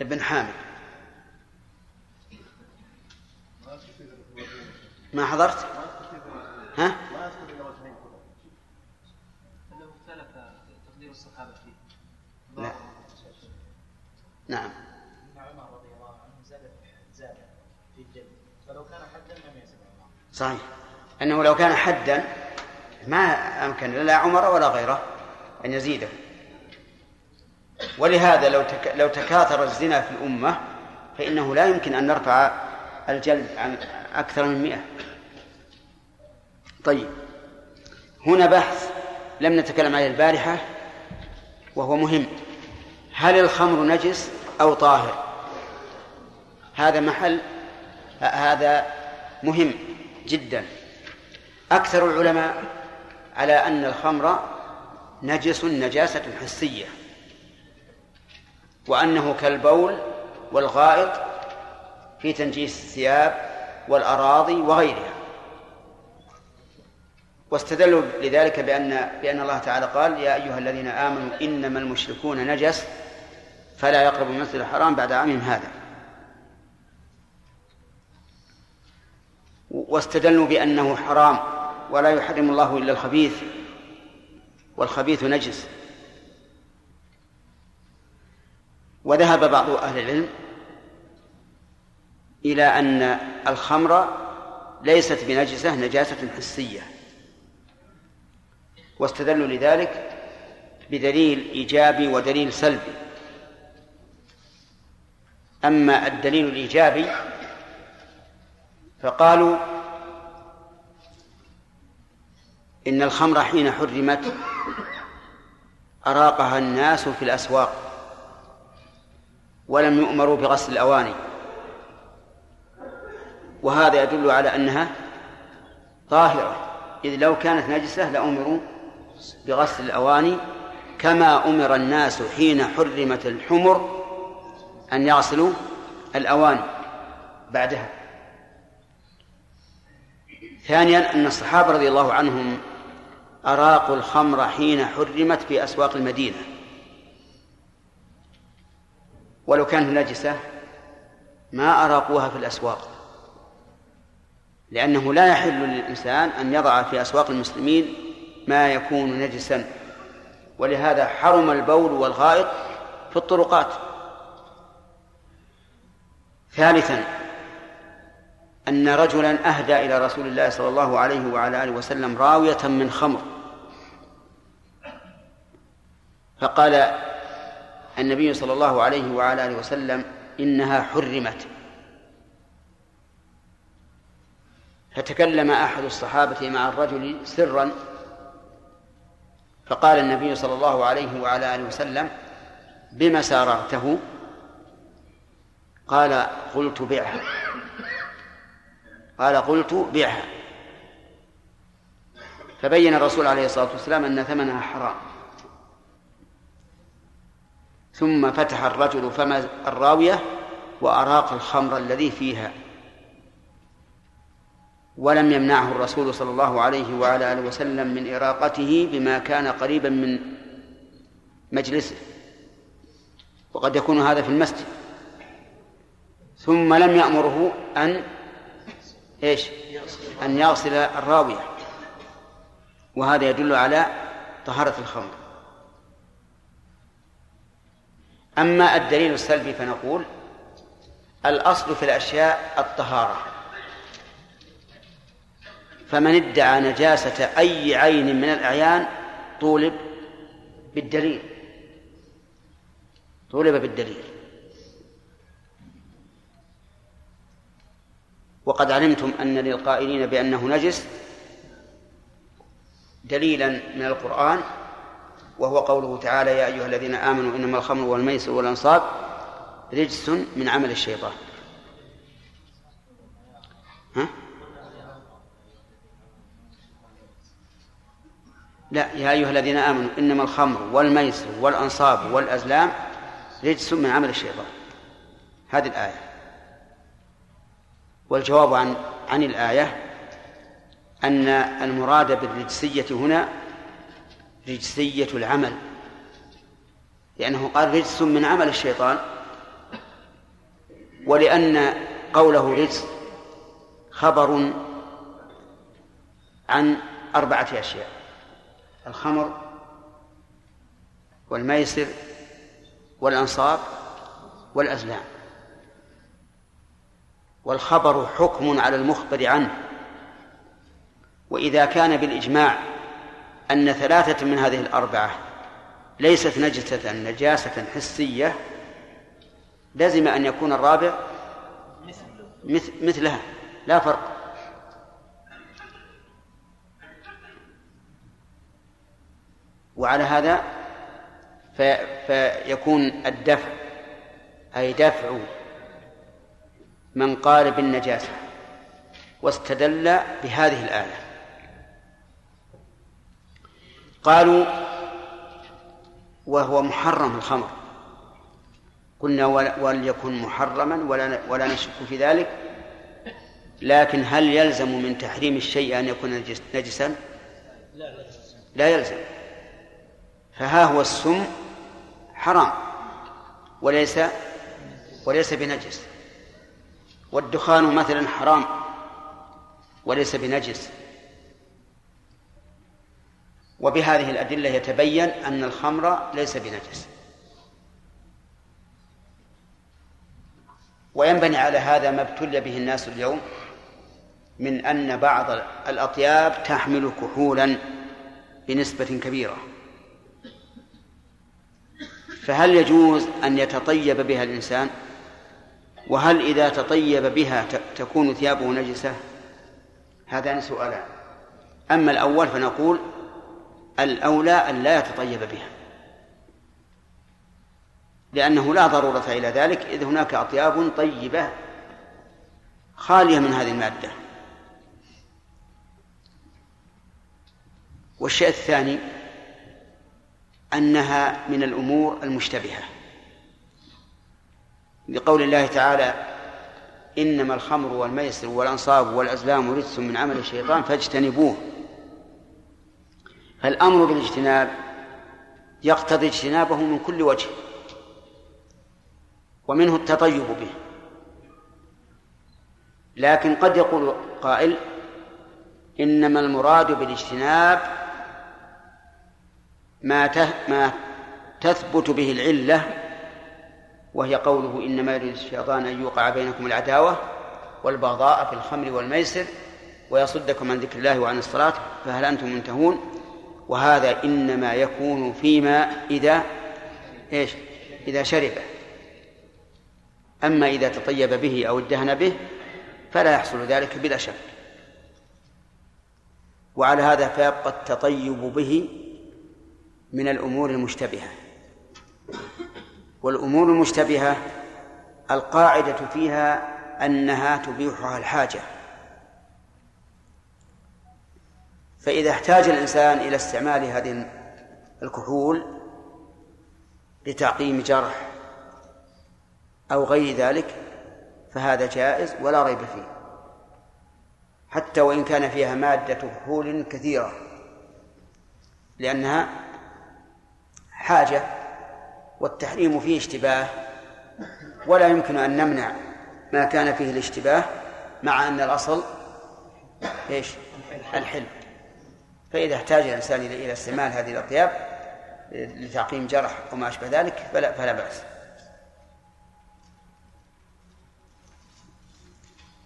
Speaker 1: بن حامد ما حضرت؟ ها؟ لا نعم.
Speaker 2: عمر رضي الله عنه زاد زاد في الجلد فلو كان حدا لم يزد
Speaker 1: صحيح. أنه لو كان حدا ما أمكن لا عمر ولا غيره أن يزيده. ولهذا لو تك... لو تكاثر الزنا في الأمة فإنه لا يمكن أن نرفع الجلد عن أكثر من مئة. طيب. هنا بحث لم نتكلم عليه البارحة وهو مهم. هل الخمر نجس أو طاهر؟ هذا محل هذا مهم جدا. أكثر العلماء على أن الخمر نجس نجاسة حسية وأنه كالبول والغائط في تنجيس الثياب والأراضي وغيرها. واستدلوا لذلك بأن بأن الله تعالى قال يا أيها الذين آمنوا إنما المشركون نجس فلا يقربوا المسجد الحرام بعد عامهم هذا. واستدلوا بأنه حرام ولا يحرم الله إلا الخبيث والخبيث نجس. وذهب بعض أهل العلم إلى أن الخمر ليست بنجسة نجاسة حسية. واستدلوا لذلك بدليل إيجابي ودليل سلبي. أما الدليل الإيجابي فقالوا إن الخمر حين حرمت أراقها الناس في الأسواق ولم يؤمروا بغسل الأواني. وهذا يدل على أنها طاهرة. إذ لو كانت نجسة لأمروا بغسل الأواني كما أمر الناس حين حرمت الحمر أن يغسلوا الأواني بعدها. ثانيا أن الصحابة رضي الله عنهم أراقوا الخمر حين حرمت في أسواق المدينة. ولو كانت نجسة ما أراقوها في الأسواق لأنه لا يحل للإنسان أن يضع في أسواق المسلمين ما يكون نجسا. ولهذا حرم البول والغائط في الطرقات. ثالثا أن رجلا أهدى إلى رسول الله صلى الله عليه وعلى آله وسلم راوية من خمر. فقال النبي صلى الله عليه وعلى آله وسلم إنها حرمت. فتكلم أحد الصحابة مع الرجل سرا فقال النبي صلى الله عليه وعلى آله وسلم بما ساررته قال قلت بعها. قال قلت بعها. فبين الرسول عليه الصلاة والسلام أن ثمنها حرام. ثم فتح الرجل فم الراوية وأراق الخمر الذي فيها. ولم يمنعه الرسول صلى الله عليه وعلى آله وسلم من إراقته بما كان قريبا من مجلسه. وقد يكون هذا في المسجد. ثم لم يأمره أن إيش؟ أن يغسل الراوية. وهذا يدل على طهارة الخمر. أما الدليل السلبي فنقول الأصل في الأشياء الطهارة. فمن ادعى نجاسة أي عين من الأعيان طولب بالدليل. طولب بالدليل. وقد علمتم أن للقائلين بأنه نجس دليلا من القرآن وهو قوله تعالى يا أيها الذين آمنوا إنما الخمر والميسر والأنصاب رجس من عمل الشيطان. ها؟ لا يا أيها الذين آمنوا إنما الخمر والميسر والأنصاب والأزلام رجس من عمل الشيطان. هذه الآية. والجواب عن عن الآية أن المراد بالرجسية هنا رجسية العمل لأنه قال رجس من عمل الشيطان ولأن قوله رجس خبر عن أربعة أشياء الخمر والميسر والأنصاب والأزلام. والخبر حكم على المخبر عنه. وإذا كان بالإجماع أن ثلاثة من هذه الأربعة ليست نجسة نجاسة حسية لزم أن يكون الرابع مثلها. لا فرق. وعلى هذا في فيكون الدفع أي دفع من قال بالنجاسة واستدل بهذه الآية. قالوا وهو محرم الخمر. قلنا وليكن محرما ولا ولا نشك في ذلك. لكن هل يلزم من تحريم الشيء أن يكون نجسا؟ لا يلزم. فها هو السم حرام وليس وليس بنجس. والدخان مثلا حرام وليس بنجس. وبهذه الأدلة يتبين أن الخمر ليس بنجس. وينبني على هذا ما ابتلي به الناس اليوم من أن بعض الأطياب تحمل كحولا بنسبة كبيرة. فهل يجوز أن يتطيب بها الإنسان؟ وهل إذا تطيب بها تكون ثيابه نجسة؟ هذان سؤالان. أما الأول فنقول الأولى أن لا يتطيب بها. لأنه لا ضرورة إلى ذلك إذ هناك أطياب طيبة خالية من هذه المادة. والشيء الثاني أنها من الأمور المشتبهة. لقول الله تعالى إنما الخمر والميسر والأنصاب والأزلام رجس من عمل الشيطان فاجتنبوه. فالأمر بالاجتناب يقتضي اجتنابه من كل وجه ومنه التطيب به. لكن قد يقول قائل إنما المراد بالاجتناب ما ما تثبت به العلة وهي قوله إنما يريد الشيطان أن يوقع بينكم العداوة والبغضاء في الخمر والميسر ويصدكم عن ذكر الله وعن الصلاة فهل أنتم منتهون؟ وهذا إنما يكون فيما إذا إيش؟ إذا شربه أما إذا تطيب به أو ادهن به فلا يحصل ذلك بلا شك. وعلى هذا فيبقى التطيب به من الأمور المشتبهة. والأمور المشتبهة القاعدة فيها أنها تبيحها الحاجة. فإذا احتاج الإنسان إلى استعمال هذه الكحول لتعقيم جرح أو غير ذلك فهذا جائز ولا ريب فيه. حتى وإن كان فيها مادة كحول كثيرة لأنها حاجة والتحريم فيه اشتباه ولا يمكن أن نمنع ما كان فيه الاشتباه مع أن الأصل إيش؟ الحل فإذا احتاج الإنسان إلى استعمال هذه الأطياب لتعقيم جرح وما أشبه ذلك فلا فلا بأس.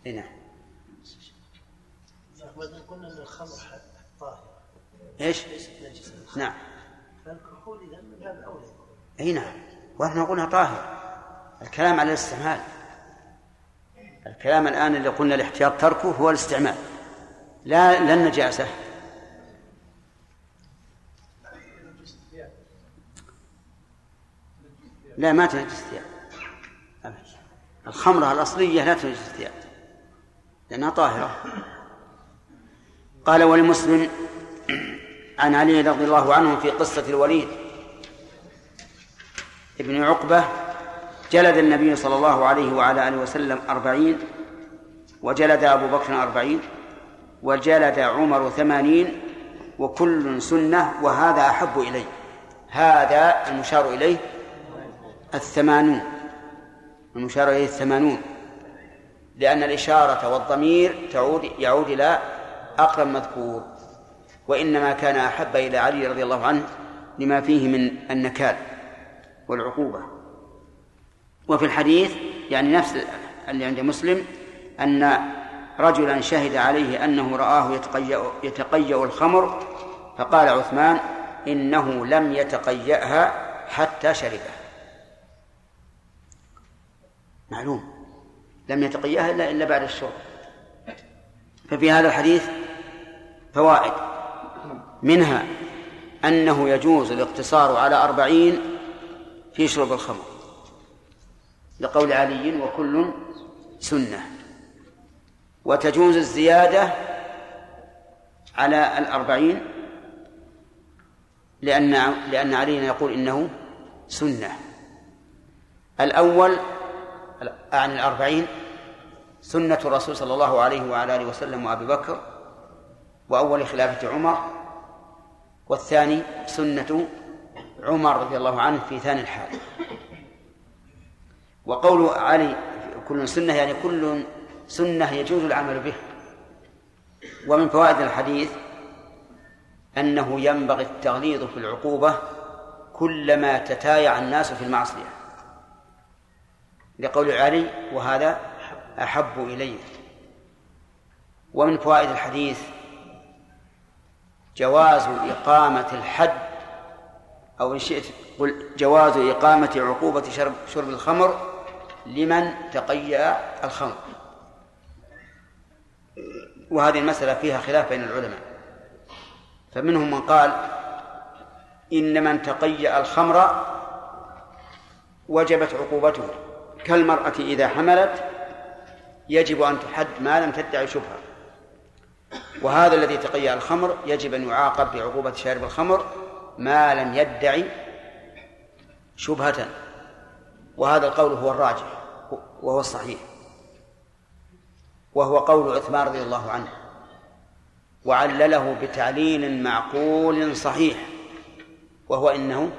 Speaker 1: نعم. قلنا أن الخمر طاهر. إيش؟ نعم. فالكحول إذا من باب أولى. أي نعم. وإحنا قلنا طاهر. الكلام على الاستعمال. الكلام الآن اللي قلنا الاحتياط تركه هو الاستعمال. لا لا النجاسه. لا ما تنجس الثياب الخمرة الأصلية لا تنجس الثياب لأنها طاهرة قال ولمسلم <clears throat> عن علي رضي الله عنه في قصة الوليد ابن عقبة جلد النبي صلى الله عليه وعلى آله وسلم أربعين وجلد أبو بكر أربعين وجلد عمر ثمانين وكل سنة وهذا أحب إلي هذا المشار إليه الثمانون. المشار إليه الثمانون. لأن الإشارة والضمير تعود يعود إلى أقرب مذكور. وإنما كان أحب إلى علي رضي الله عنه لما فيه من النكال. والعقوبة. وفي الحديث يعني نفس اللي عند مسلم أن رجلا شهد عليه أنه رآه يتقيأ, يتقيأ الخمر فقال عثمان إنه لم يتقيأها حتى شربها. معلوم. لم يتقيأها إلا إلا بعد الشرب. ففي هذا الحديث فوائد. منها أنه يجوز الاقتصار على أربعين في شرب الخمر. لقول علي وكل سنة. وتجوز الزيادة على الأربعين لأن لأن علينا يقول إنه سنة. الأول عن الأربعين سنة الرسول صلى الله عليه وعلى آله وسلم وأبي بكر وأول خلافة عمر والثاني سنة عمر رضي الله عنه في ثاني الحال. وقول علي كل سنة يعني كل سنة يجوز العمل به. ومن فوائد الحديث أنه ينبغي التغليظ في العقوبة كلما تتايع الناس في المعصية. لقول علي وهذا أحب إلي. ومن فوائد الحديث جواز إقامة الحد أو إن شئت قل جواز إقامة عقوبة شرب, شرب الخمر لمن تقيأ الخمر. وهذه المسألة فيها خلاف بين العلماء. فمنهم من قال إن من تقيأ الخمر وجبت عقوبته كالمرأة إذا حملت يجب أن تحد ما لم تدعي شبهة. وهذا الذي تقيأ الخمر يجب أن يعاقب بعقوبة شارب الخمر ما لم يدعي شبهة وهذا القول هو الراجح وهو الصحيح. وهو قول عثمان رضي الله عنه وعلله بتعليل معقول صحيح وهو إنه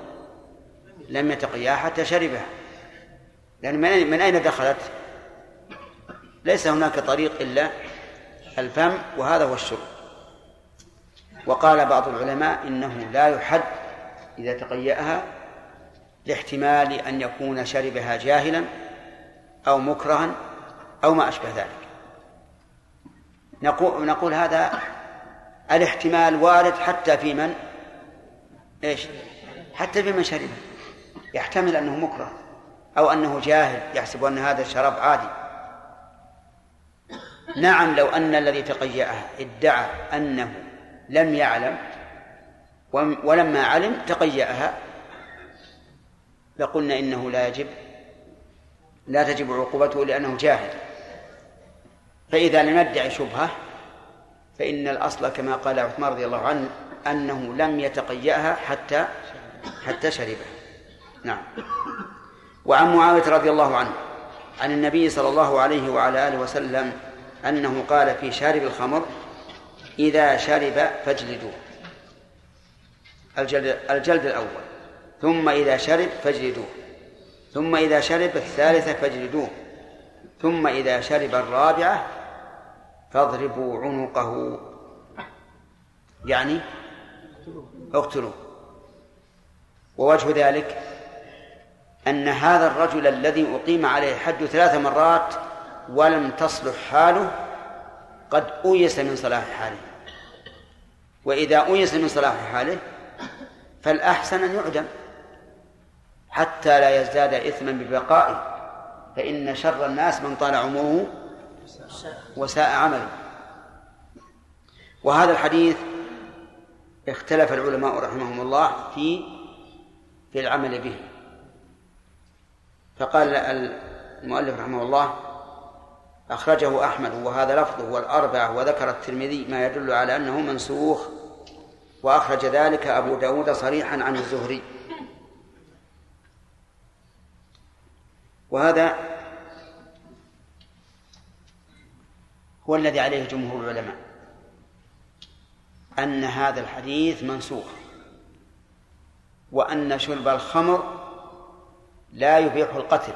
Speaker 1: لم يتقيا حتى شربها. لأن من اين دخلت؟ ليس هناك طريق إلا الفم وهذا هو الشرب. وقال بعض العلماء إنه لا يحد إذا تقيأها لاحتمال أن يكون شربها جاهلا أو مكرها أو ما أشبه ذلك. نقول نقول هذا الاحتمال وارد حتى في من؟ إيش؟ حتى في من شربه يحتمل أنه مكره أو أنه جاهل يحسب أن هذا الشراب عادي. نعم لو أن الذي تقيأها ادعى أنه لم يعلم ولما علم تقيأها. لقلنا إنه لا يجب لا تجب عقوبته لأنه جاهل. فإذا لم يدعي شبهة فإن الأصل كما قال عثمان رضي الله عنه أنه لم يتقيأها حتى حتى شربها. نعم. وعن معاوية رضي الله عنه عن النبي صلى الله عليه وعلى آله وسلم أنه قال في شارب الخمر إذا شرب فاجلدوه. الجلد, الجلد الأول. ثم إذا شرب فاجلدوه. ثم إذا شرب الثالثة فاجلدوه. ثم إذا شرب الرابعة فاضربوا عنقه. يعني اقتلوه. ووجه ذلك أن هذا الرجل الذي أقيم عليه الحد ثلاث مرات ولم تصلح حاله قد أويس من صلاح حاله. وإذا أويس من صلاح حاله فالأحسن أن يعدم حتى لا يزداد إثما ببقائه فإن شر الناس من طال عمره وساء عمله. وهذا الحديث اختلف العلماء رحمهم الله في في العمل به. فقال المؤلف رحمه الله أخرجه أحمد وهذا لفظه والأربعة وذكر الترمذي ما يدل على أنه منسوخ وأخرج ذلك أبو داود صريحا عن الزهري. وهذا هو الذي عليه جمهور العلماء أن هذا الحديث منسوخ وأن شرب الخمر لا يبيح القتل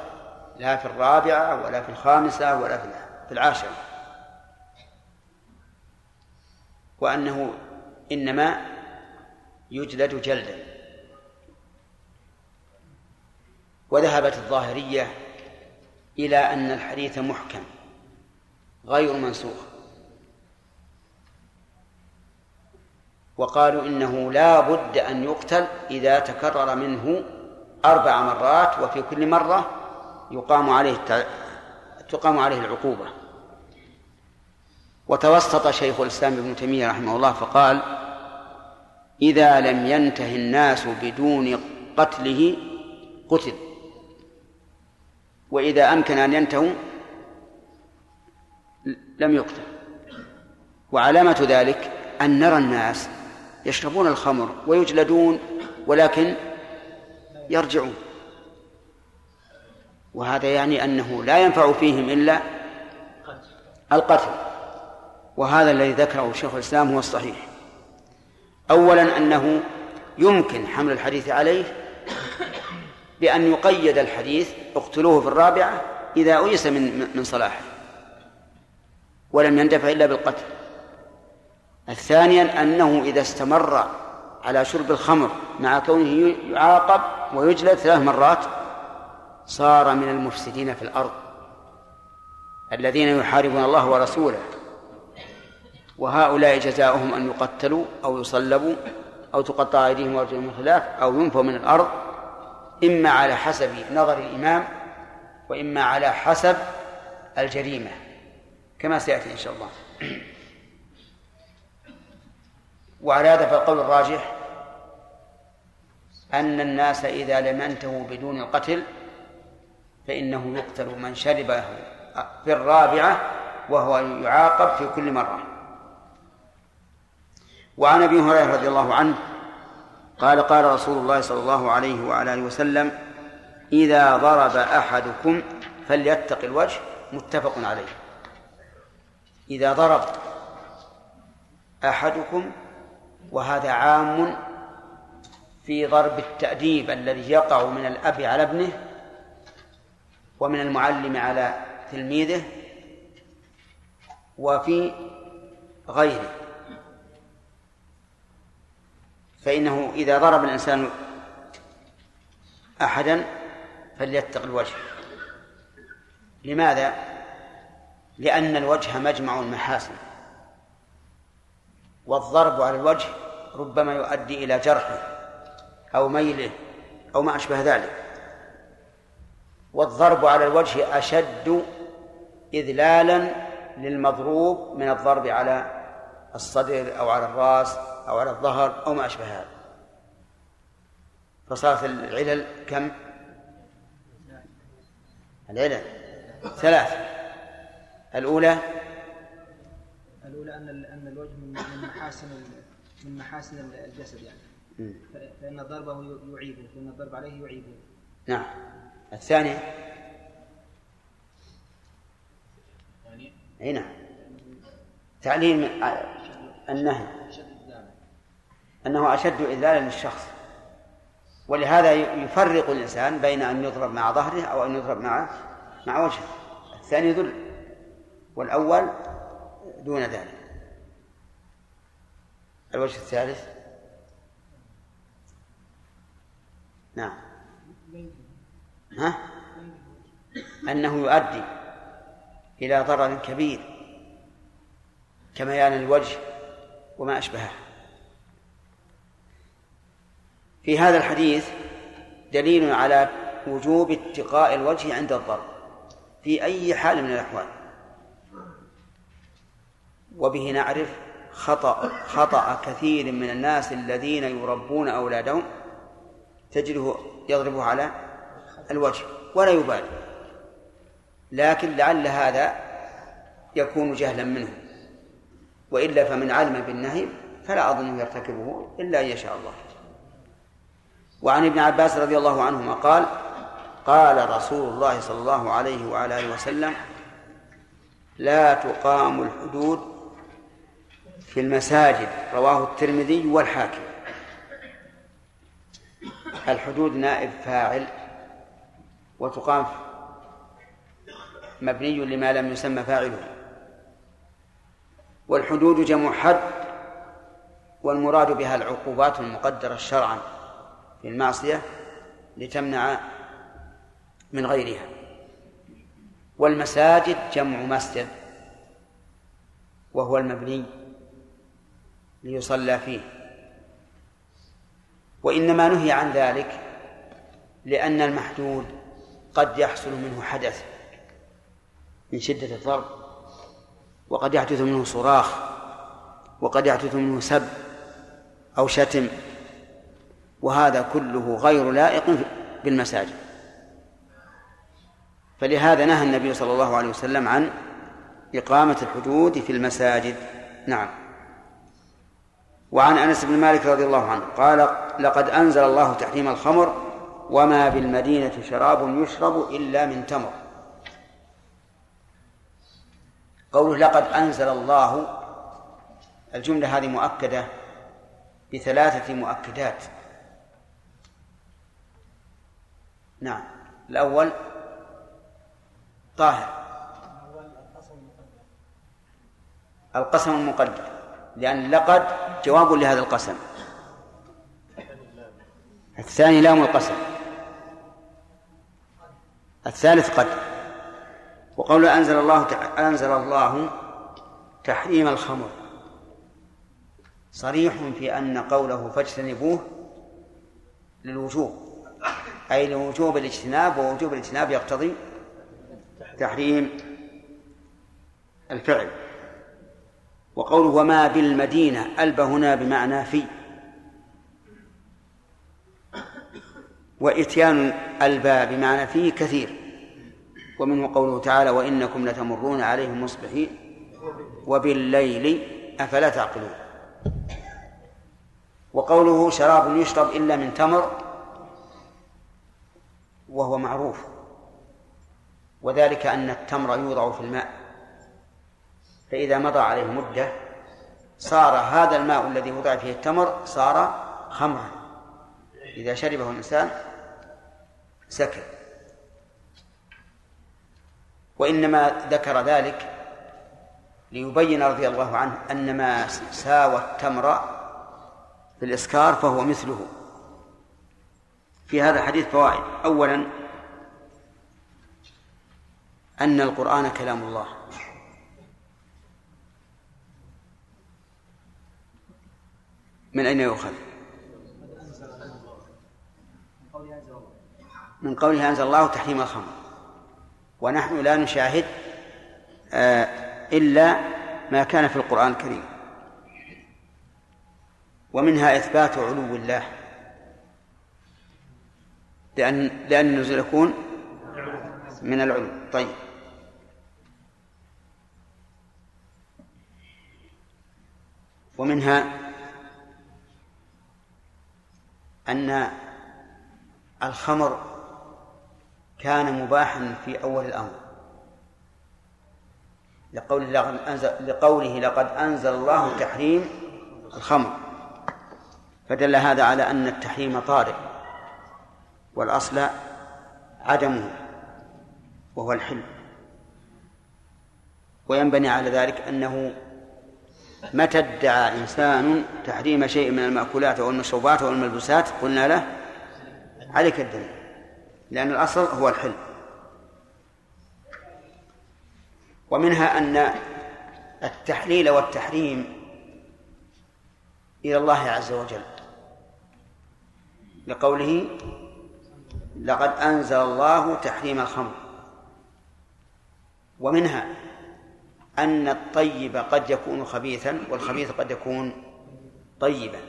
Speaker 1: لا في الرابعة ولا في الخامسة ولا في العاشرة. وأنه إنما يجلد جلدا. وذهبت الظاهرية إلى أن الحديث محكم غير منسوخ. وقالوا إنه لا بد أن يقتل إذا تكرر منه أربع مرات وفي كل مرة يقام عليه تقام عليه العقوبة. وتوسط شيخ الإسلام ابن تيمية رحمه الله فقال إذا لم ينته الناس بدون قتله قتل. وإذا أمكن أن ينتهوا لم يقتل. وعلامة ذلك أن نرى الناس يشربون الخمر ويجلدون ولكن يرجعون. وهذا يعني أنه لا ينفع فيهم إلا القتل. وهذا الذي ذكره شيخ الإسلام هو الصحيح. أولا أنه يمكن حمل الحديث عليه بأن يقيد الحديث اقتلوه في الرابعة إذا أيس من من صلاحه ولم يندفع إلا بالقتل. الثانيا أنه إذا استمر على شرب الخمر مع كونه يعاقب ويجلد ثلاث مرات صار من المفسدين في الأرض الذين يحاربون الله ورسوله. وهؤلاء جزاؤهم أن يقتلوا أو يصلبوا أو تقطع أيديهم وأرجلهم من خلاف أو ينفوا من الأرض إما على حسب نظر الإمام وإما على حسب الجريمة كما سيأتي إن شاء الله. <clears throat> وعلى هذا فالقول الراجح أن الناس إذا لم ينتهوا بدون القتل فإنه يقتل من شربه في الرابعة وهو يعاقب في كل مرة. وعن أبي هريرة رضي الله عنه قال قال رسول الله صلى الله عليه وعلى آله وسلم إذا ضرب أحدكم فليتق الوجه. متفق عليه. إذا ضرب أحدكم وهذا عام في ضرب التأديب الذي يقع من الأب على ابنه ومن المعلم على تلميذه وفي غيره. فإنه إذا ضرب الإنسان أحدا فليتق الوجه لماذا؟ لأن الوجه مجمع المحاسن والضرب على الوجه ربما يؤدي إلى جرحه أو ميله أو ما أشبه ذلك والضرب على الوجه أشد إذلالا للمضروب من الضرب على الصدر أو على الرأس أو على الظهر أو ما أشبه هذا. فصارت العلل كم؟ العلل ثلاث. الأولى؟
Speaker 9: الأولى أن أن الوجه من محاسن من محاسن الجسد يعني. فإن ضربه يعيبه فإن الضرب عليه يعيبه.
Speaker 1: نعم. الثانية؟ أي نعم. تعليم النهي. أنه أشد إذلالا للشخص. ولهذا يفرق الإنسان بين أن يضرب مع ظهره أو أن يضرب مع مع وجهه. الثاني ذل والأول دون ذلك. الوجه الثالث؟ نعم. ها؟ أنه يؤدي إلى ضرر كبير كميان الوجه وما أشبهه. في هذا الحديث دليل على وجوب اتقاء الوجه عند الضرب في أي حال من الأحوال. وبه نعرف خطأ خطأ كثير من الناس الذين يربون أولادهم تجده يضربه على الوجه ولا يبالي. لكن لعل هذا يكون جهلا منه. وإلا فمن علم بالنهي فلا أظن يرتكبه إلا أن يشاء الله. وعن ابن عباس رضي الله عنهما قال قال رسول الله صلى الله عليه وعلى آله وسلم لا تقام الحدود في المساجد رواه الترمذي والحاكم. الحدود نائب فاعل وتقام مبني لما لم يسمى فاعله. والحدود جمع حد والمراد بها العقوبات المقدرة شرعا. في المعصية لتمنع من غيرها. والمساجد جمع مسجد وهو المبني ليصلى فيه. وإنما نهي عن ذلك لأن المحدود قد يحصل منه حدث من شدة الضرب وقد يحدث منه صراخ وقد يحدث منه سب أو شتم. وهذا كله غير لائق بالمساجد. فلهذا نهى النبي صلى الله عليه وسلم عن إقامة الحدود في المساجد. نعم. وعن أنس بن مالك رضي الله عنه قال لقد أنزل الله تحريم الخمر وما بالمدينة شراب يشرب إلا من تمر. قوله لقد أنزل الله الجملة هذه مؤكدة بثلاثة مؤكدات. نعم. الأول طاهر. القسم المقدر. لأن لقد جواب لهذا القسم. الثاني لام القسم. الثالث قد وقول أنزل الله أنزل الله تحريم الخمر. صريح في أن قوله فاجتنبوه للوجوب. أي لوجوب الاجتناب ووجوب الاجتناب يقتضي تحريم الفعل. وقوله وما بالمدينة ألب هنا بمعنى في. وإتيان الباء بمعنى في كثير. ومنه قوله تعالى وإنكم لتمرون عليهم مصبحين. وبالليل أفلا تعقلون. وقوله شراب يشرب إلا من تمر. وهو معروف. وذلك أن التمر يوضع في الماء. فإذا مضى عليه مدة صار هذا الماء الذي وضع فيه التمر صار خمرا. إذا شربه الإنسان سكر وإنما ذكر ذلك ليبين رضي الله عنه أن ما ساوى التمر في الإسكار فهو مثله. في هذا الحديث فوائد. أولا أن القرآن كلام الله. من أين يؤخذ؟ من قوله أنزل الله تحريم الخمر. ونحن لا نشاهد آه، إلا ما كان في القرآن الكريم. ومنها إثبات علو الله. لأن لأن النزول يكون من العلو. طيب. ومنها أن الخمر كان مباحا في أول الأمر. أنزل, لقوله لقد أنزل الله تحريم الخمر. فدل هذا على أن التحريم طارئ. والأصل عدمه وهو الحل وينبني على ذلك أنه متى ادعى إنسان تحريم شيء من المأكولات أو المشروبات أو الملبوسات قلنا له عليك الدليل لأن الأصل هو الحل ومنها أن التحليل والتحريم إلى الله عز وجل لقوله لقد أنزل الله تحريم الخمر. ومنها أن الطيب قد يكون خبيثا والخبيث قد يكون طيبا.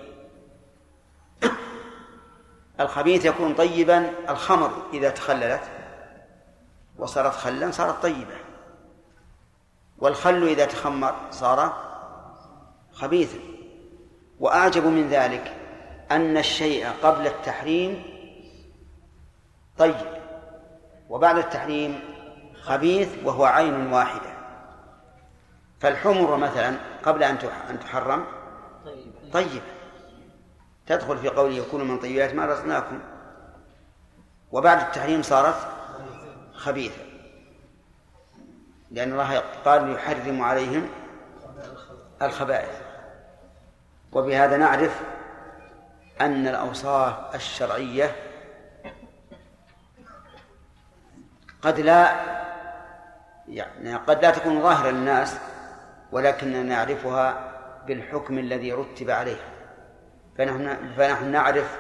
Speaker 1: الخبيث يكون طيبا الخمر إذا تخللت وصارت خلا صارت طيبة. والخل إذا تخمر صار خبيثا. وأعجب من ذلك أن الشيء قبل التحريم طيب. وبعد التحريم خبيث وهو عين واحدة. فالحمر مثلا قبل أن تحرم. طيب. تدخل في قوله يكون من طيبات ما رزقناكم. وبعد التحريم صارت خبيثة. لأن الله قال يحرم عليهم الخبائث. وبهذا نعرف أن الأوصاف الشرعية قد لا يعني قد لا تكون ظاهرة للناس ولكننا نعرفها بالحكم الذي رتب عليها. فنحن فنحن نعرف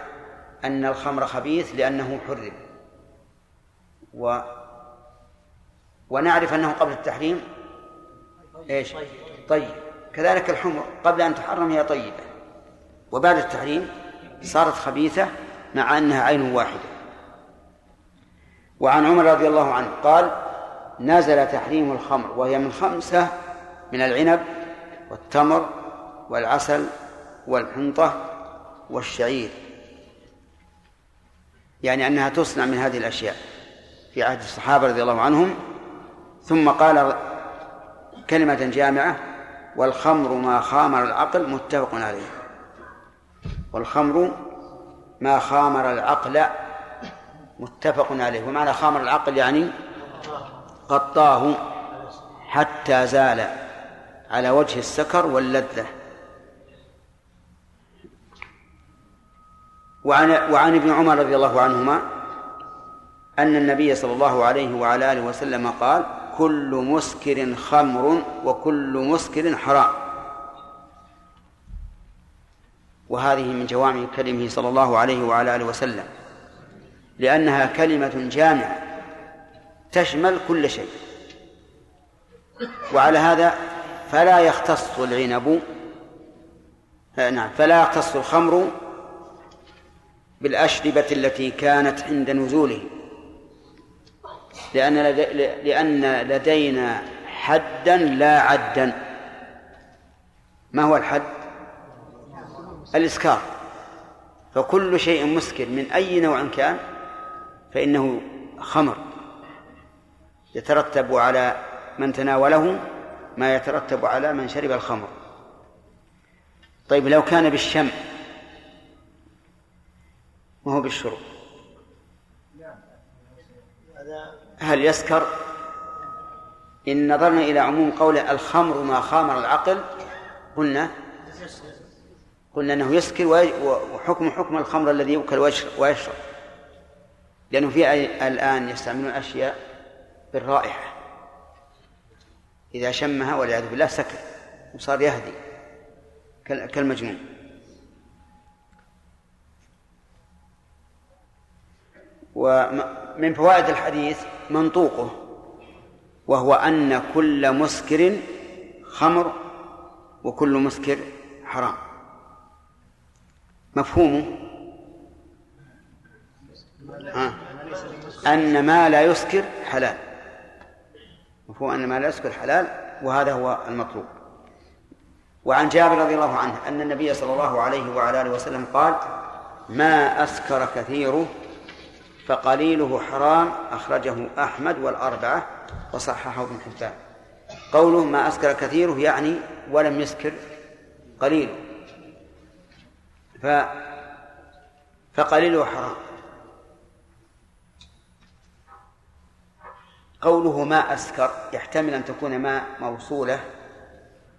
Speaker 1: أن الخمر خبيث لأنه حرم. و ونعرف أنه قبل التحريم إيش؟ طيب. كذلك الحمر قبل أن تحرم هي طيبة. وبعد التحريم صارت خبيثة مع أنها عين واحدة. وعن عمر رضي الله عنه قال نزل تحريم الخمر وهي من خمسة من العنب والتمر والعسل والحنطة والشعير. يعني أنها تصنع من هذه الأشياء في عهد الصحابة رضي الله عنهم. ثم قال كلمة جامعة والخمر ما خامر العقل متفق عليه. والخمر ما خامر العقل متفق عليه. ومعنى خامر العقل يعني غطاه حتى زال على وجه السكر واللذة. وعن وعن ابن عمر رضي الله عنهما أن النبي صلى الله عليه وعلى آله وسلم قال كل مسكر خمر وكل مسكر حرام. وهذه من جوامع كلمه صلى الله عليه وعلى آله وسلم. لأنها كلمة جامعة تشمل كل شيء. وعلى هذا فلا يختص العنب نعم فلا يختص الخمر بالأشربة التي كانت عند نزوله. لأن لأن لدينا حدا لا عدا. ما هو الحد؟ الإسكار. فكل شيء مسكر من أي نوع كان فإنه خمر. يترتب على من تناوله ما يترتب على من شرب الخمر. طيب لو كان بالشم ما هو بالشرب هل يسكر؟ إن نظرنا إلى عموم قوله الخمر ما خامر العقل قلنا قلنا أنه يسكر وحكم حكم الخمر الذي يؤكل ويشرب. لأنه في الآن يستعملون أشياء بالرائحة. إذا شمها والعياذ بالله سكر وصار يهدي كالمجنون. ومن فوائد الحديث منطوقه وهو أن كل مسكر خمر وكل مسكر حرام. مفهومه؟ ها. أن ما لا يسكر حلال. مفهوم؟ أن ما لا يسكر حلال وهذا هو المطلوب. وعن جابر رضي الله عنه أن النبي صلى الله عليه وعلى آله وسلم قال ما أسكر كثيره فقليله حرام أخرجه أحمد والأربعة وصححه ابن حبان. قوله ما أسكر كثيره يعني ولم يسكر قليله ف فقليله حرام. قوله ما أسكر يحتمل أن تكون ما موصولة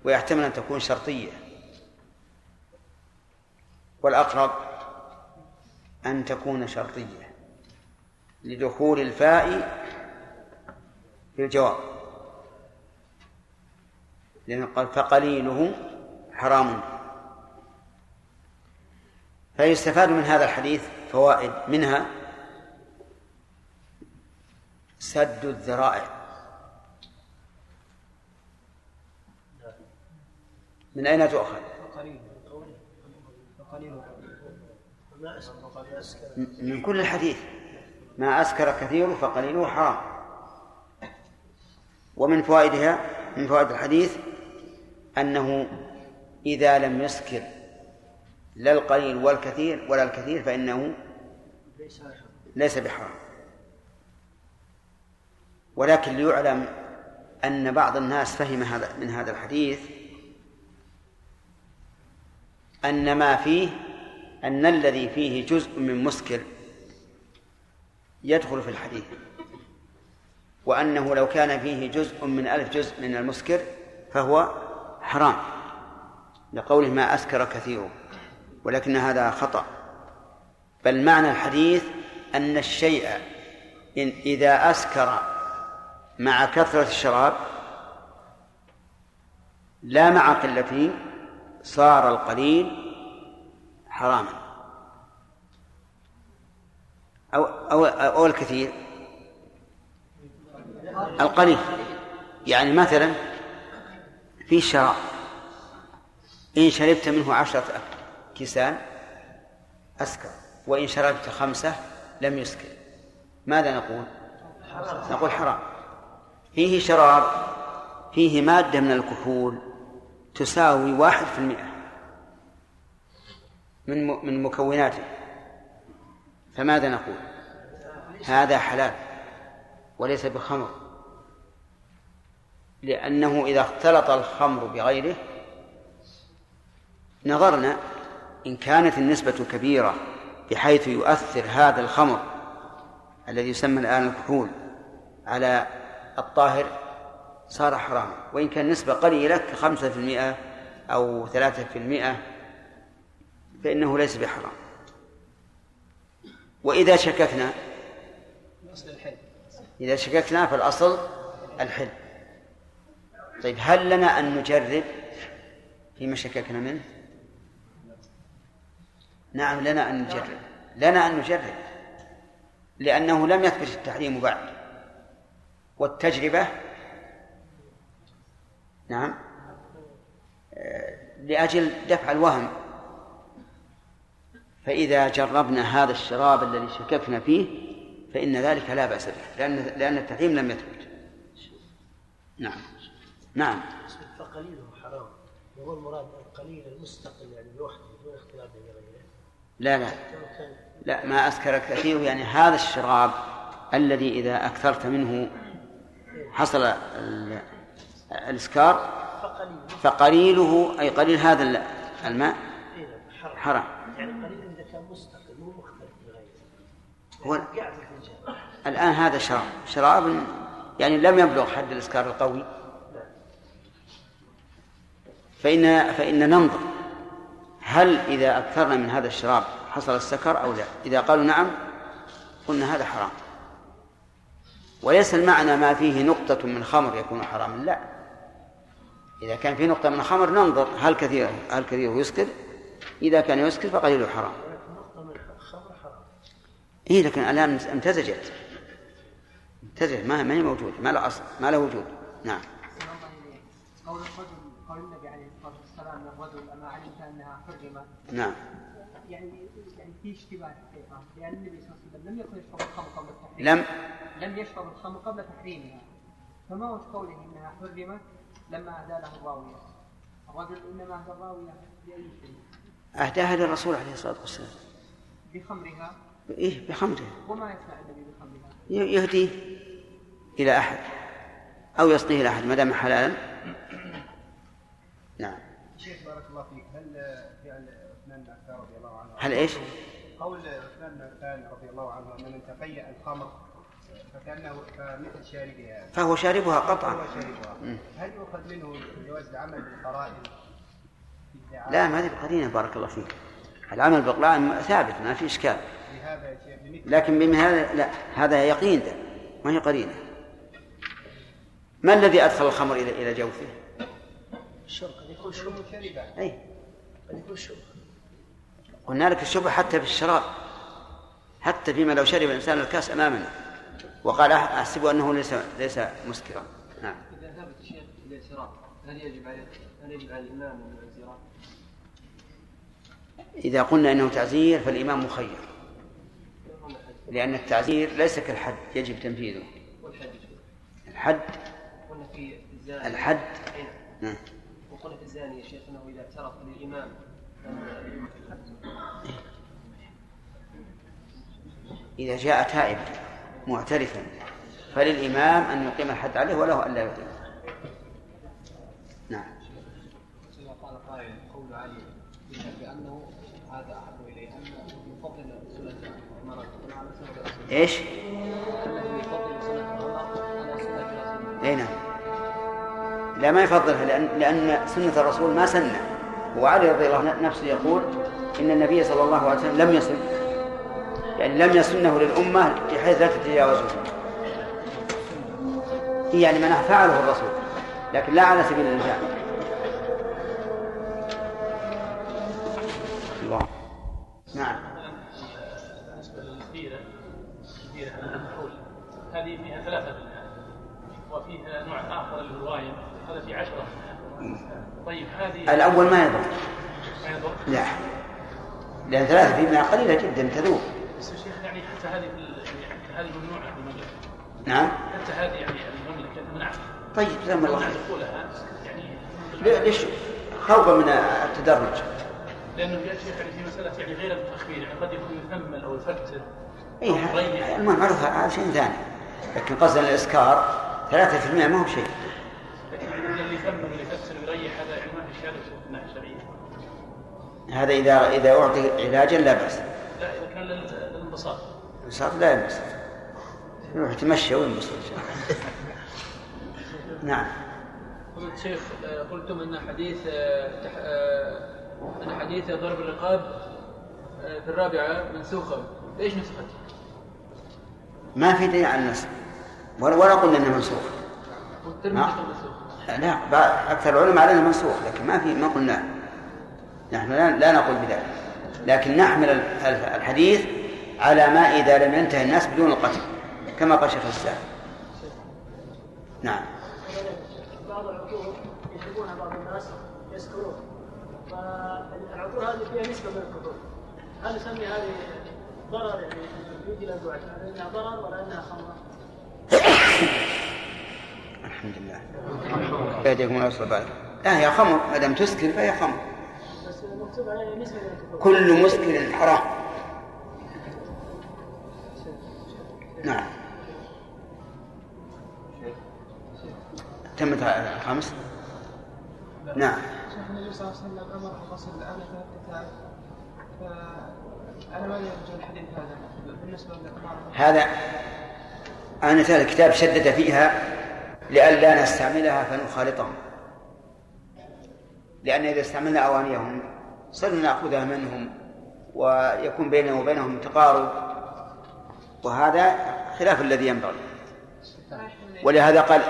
Speaker 1: ويحتمل أن تكون شرطية. والأقرب أن تكون شرطية لدخول الفاء في الجواب. لأنه قال فقليله حرام. فيستفاد من هذا الحديث فوائد منها سد الذرائع. من أين تؤخذ؟ من كل الحديث. ما أسكر كثير فقليله حرام. ومن فوائدها من فوائد الحديث أنه إذا لم يسكر لا القليل والكثير ولا الكثير فإنه ليس بحرام. ولكن ليعلم أن بعض الناس فهم هذا من هذا الحديث أن ما فيه أن الذي فيه جزء من مسكر يدخل في الحديث وأنه لو كان فيه جزء من ألف جزء من المسكر فهو حرام لقوله ما أسكر كثيره ولكن هذا خطأ. بل معنى الحديث أن الشيء إن إذا أسكر مع كثرة الشراب لا مع قلته صار القليل حراما. أو أو أو الكثير. القليل. يعني مثلا في شراب إن شربت منه عشرة كيسان أسكر وإن شربت خمسة لم يسكر. ماذا نقول؟ نقول حرام. فيه شراب فيه مادة من الكحول تساوي واحد في المئة من من مكوناته فماذا نقول؟ هذا حلال وليس بخمر لأنه إذا اختلط الخمر بغيره نظرنا إن كانت النسبة كبيرة بحيث يؤثر هذا الخمر الذي يسمى الآن الكحول على الطاهر صار حراما. وإن كان نسبة قليلة كخمسة في المئة أو ثلاثة في المئة فإنه ليس بحرام. وإذا شككنا إذا شككنا فالأصل الحل. طيب هل لنا أن نجرب فيما شككنا منه؟ نعم لنا أن نجرب. لنا أن نجرب لأنه لم يثبت التحريم بعد. والتجربة. نعم. لأجل دفع الوهم. فإذا جربنا هذا الشراب الذي شككنا فيه فإن ذلك لا بأس به لأن لأن التحريم لم يثبت. نعم. نعم.
Speaker 6: فقليله حرام. وهو المراد القليل المستقل يعني لوحده دون اختلاط بغيره
Speaker 1: لا لا. لا ما أسكر كثير يعني هذا الشراب الذي إذا أكثرت منه حصل الإسكار فقليله أي قليل هذا الماء؟ حرام.
Speaker 6: يعني قليل إذا كان مستقل
Speaker 1: هو الآن هذا شراب. شراب يعني لم يبلغ حد الإسكار القوي. فإن فإن ننظر هل إذا أكثرنا من هذا الشراب حصل السكر أو لا. إذا قالوا نعم قلنا هذا حرام. وليس المعنى ما فيه نقطة من خمر يكون حراما لا. إذا كان في نقطة من خمر ننظر هل كثير هل كثير يسكر إذا كان يسكر فقليله حرام إيه لكن الآن امتزجت. امتزجت ما ما هي موجودة ما له أصل ما له وجود. نعم.
Speaker 5: قول الرجل قول النبي عليه الصلاة والسلام للرجل أما علمت أنها حرمت؟
Speaker 1: نعم.
Speaker 5: يعني يعني في اشتباه لأن النبي صلى الله عليه وسلم لم يكن يشرب الخمر قبل التحريم.
Speaker 1: لم
Speaker 5: لم يشرب الخمر قبل تحريمها فما وجه قوله انها حرمت لما اهدى الراوية؟ الرجل إنما أهدى الراوية باي شيء؟
Speaker 1: أهداها للرسول عليه الصلاة والسلام.
Speaker 5: بخمرها؟
Speaker 1: إيه بخمرها
Speaker 5: وما يصنع النبي بخمرها؟
Speaker 1: يهديه إلى أحد أو يسقيه إلى أحد ما دام حلالا. <clears throat> نعم.
Speaker 10: شيخ بارك الله فيك هل فعل عثمان بن عفان رضي الله عنه؟
Speaker 1: هل إيش؟
Speaker 10: قول عثمان بن عفان رضي الله عنه أن من تقيأ الخمر فكأنه كمثل شاربها.
Speaker 1: فهو شاربها قطعا.
Speaker 10: فهو شاربها. هل يؤخذ منه جواز العمل بالقرائن؟
Speaker 1: لا ما هذه القرينه بارك الله فيك. العمل بالقرائن ثابت ما في إشكال. لكن بمثل هذا لا هذا يقين ده. ما هي قرينة؟ ما الذي أدخل الخمر إلى إلى جوفه؟
Speaker 6: الشرب قد يكون شرب.
Speaker 1: شربا أي.
Speaker 6: قد يكون شرب.
Speaker 1: قلنا لك الشبهه حتى في الشراب. حتى فيما لو شرب الإنسان الكاس أمامنا. وقال أحسب أنه ليس ليس مسكرا نعم.
Speaker 11: إذا ثبت الشيخ الاعتراف هل يجب عليه هل يجب على الاعتراف؟
Speaker 1: إذا قلنا إنه تعزير فالإمام مخير. لأن التعزير ليس كالحد يجب تنفيذه. الحد.
Speaker 11: في
Speaker 1: الحد.
Speaker 11: نعم. وقلنا في الزاني يا شيخ إنه إذا اعترف للإمام
Speaker 1: إذا جاء تائبا معترفا. فللإمام أن يقيم الحد عليه وله أن لا يقيم. نعم.
Speaker 5: قال قائل قول علي بأنه هذا أحب إليه أن يفضل سنة عمر
Speaker 1: إيش؟
Speaker 5: أنه يفضل سنة عمر على سنة
Speaker 1: أي نعم. لا ما يفضلها لأن لأن سنة الرسول ما سنة. وعلي رضي الله عنه نفسه يقول إن النبي صلى الله عليه وسلم لم يسن يعني لم يسنه للأمة بحيث لا تتجاوزه. يعني ما فعله الرسول لكن لا على سبيل الإلزام الله. نعم.
Speaker 12: المنحول هذه فيها ثلاثة وفيها نوع هو الواين هذا في عشره طيب هذه
Speaker 1: الأول ما يضر
Speaker 12: ما يضر.
Speaker 1: لا. لأن ثلاثة فيما قليلة جدا تذوب.
Speaker 12: بس يا شيخ يعني حتى هذه يعني حتى هذه ممنوعة في المملكة.
Speaker 1: نعم.
Speaker 12: حتى هذه يعني المملكة تمنعها
Speaker 1: طيب جزاهم الله خير
Speaker 12: يعني
Speaker 1: لي- ليش خوفا من التدرج.
Speaker 12: لأنه يا شيخ يعني في مسألة يعني غير التخمير يعني قد يكون يثمن أو يفتر
Speaker 1: اي. المهم معروف هذا شيء ثاني. لكن قصد الإسكار 3% ما هو شيء.
Speaker 12: لكن يعني اللي يثمن واللي يفتر ويريح هذا يعني ما في شهادة الشرعيه
Speaker 1: هذا إذا إذا أعطي علاجا لا بأس.
Speaker 12: لا للانبساط.
Speaker 1: الانبساط لا ينبسط يروح يتمشى وينبسط نعم.
Speaker 11: قلت شيخ آه، قلتم إن حديث آه، آه، إن حديث ضرب الرقاب في الرابعة منسوخة. إيش نسخت؟
Speaker 1: ما في دليل على النسخ. ولا ولا قلنا انه منسوخ لا أكثر العلماء على انه منسوخ لكن ما في ما قلنا. نحن لا, لا نقول بذلك. لكن نحمل ال- ال- الحديث على ما إذا لم ينتهي الناس بدون القتل كما قال شيخ الإسلام. نعم.
Speaker 6: بعض العطور يشربونها بعض الناس يسكرون فالعطور هذه فيها نسبة من الكحول هل نسمي هذه
Speaker 4: ضرر يعني يمكن ان تعد إنها ضرر ولا إنها خمره؟
Speaker 1: الحمد لله. بعد. لا هي خمر. ما دام تسكر فهي خمر
Speaker 4: بس مكتوب عليها نسبه
Speaker 1: كل مسكر حرام. نعم. تمت الخامس نعم.
Speaker 3: شيخ النبي صلى الله عليه وسلم أمر بغسل الانفه القتال فانا ما يرجع الحديث هذا بالنسبة
Speaker 1: هذا آنة الكتاب شدد فيها لئلا نستعملها فنخالطهم. لأن إذا استعملنا أوانيهم صرنا نأخذها منهم ويكون بيننا وبينهم تقارب. وهذا خلاف الذي ينبغي. ولهذا قال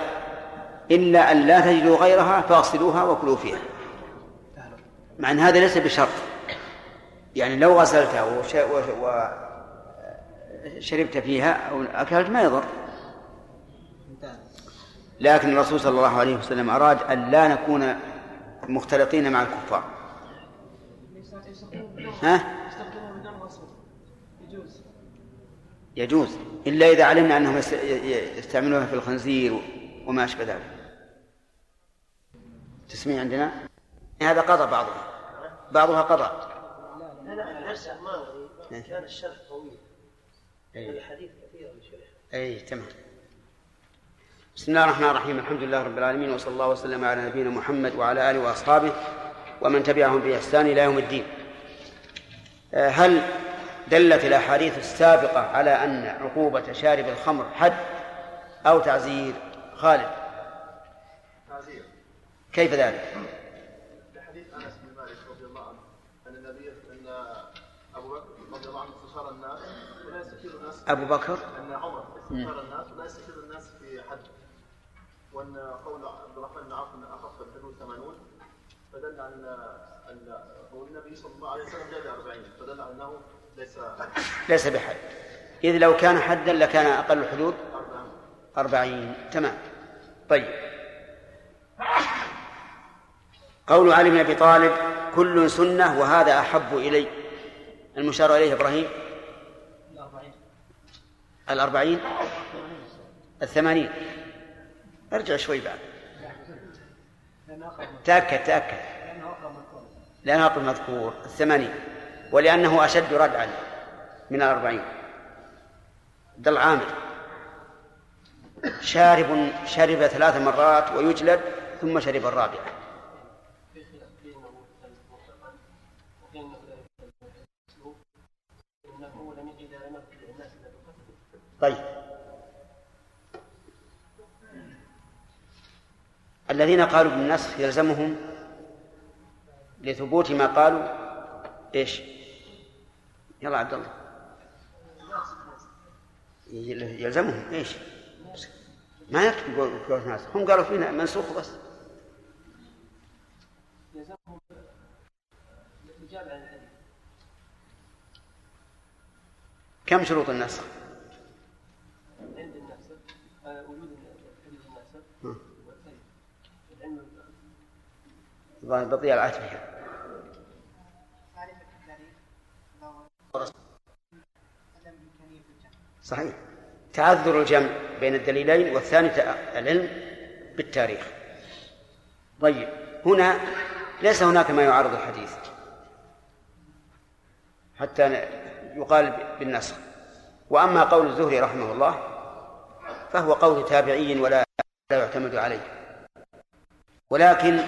Speaker 1: إلا أن لا تجدوا غيرها فاغسلوها وكلوا فيها. مع أن هذا ليس بشرط. يعني لو غسلتها وشربت فيها أو أكلت ما يضر. لكن الرسول صلى الله عليه وسلم أراد أن لا نكون مختلطين مع الكفار. ها؟ يجوز. إلا إذا علمنا أنهم يستعملونها في الخنزير وما أشبه ذلك. تسميع عندنا؟ هذا قضى بعضها. بعضها قضى.
Speaker 4: لا لا نفسه ما كان الشرح طويل الحديث كثير
Speaker 1: أي تمام. بسم الله الرحمن الرحيم. الحمد لله رب العالمين وصلى الله وسلم على نبينا محمد وعلى آله وأصحابه ومن تبعهم بإحسان إلى يوم الدين. هل دلت الأحاديث السابقة على أن عقوبة شارب الخمر حد أو تعزير؟ خالد.
Speaker 6: تعزير.
Speaker 1: كيف ذلك؟
Speaker 6: لحديث أنس بن مالك رضي الله عنه أن النبي أن أبو بكر رضي الله عنه استشار الناس ولا يستشير الناس.
Speaker 1: أبو بكر؟
Speaker 6: أن عمر استشار الناس ولا يستشير الناس في حد. وأن قول عبد الرحمن بن عوف أن أخف الحدود 80 فدل على أن والنبي صلى الله عليه وسلم زاد 40 فدل على أنه ليس
Speaker 1: ليس بحد. إذ لو كان حدا لكان أقل الحدود أربعين. تمام. طيب. قول علي بن أبي طالب كل سنة وهذا أحب إلي. المشار إليه إبراهيم؟ الأربعين؟ الثمانين. ارجع شوي بعد. تأكد تأكد لأنه أقرب مذكور. الثمانين ولأنه أشد ردعا من الأربعين. عبد العامر شارب شرب ثلاث مرات ويجلد ثم شرب الرابعة طيب. الذين قالوا بالنسخ يلزمهم لثبوت ما قالوا إيش؟ يلا عبد الله يلزمهم إيش؟ ما يكتب قول ناس هم قالوا فينا منسوخ بس كم شروط النسخ؟
Speaker 4: عند الناسخ وجود حديث الناسخ والعلم
Speaker 1: الظاهر بطيء العهد بها صحيح. تعذر الجمع بين الدليلين والثاني العلم بالتاريخ. طيب هنا ليس هناك ما يعارض الحديث. حتى يقال بالنسخ. وأما قول الزهري رحمه الله فهو قول تابعي ولا لا يعتمد عليه. ولكن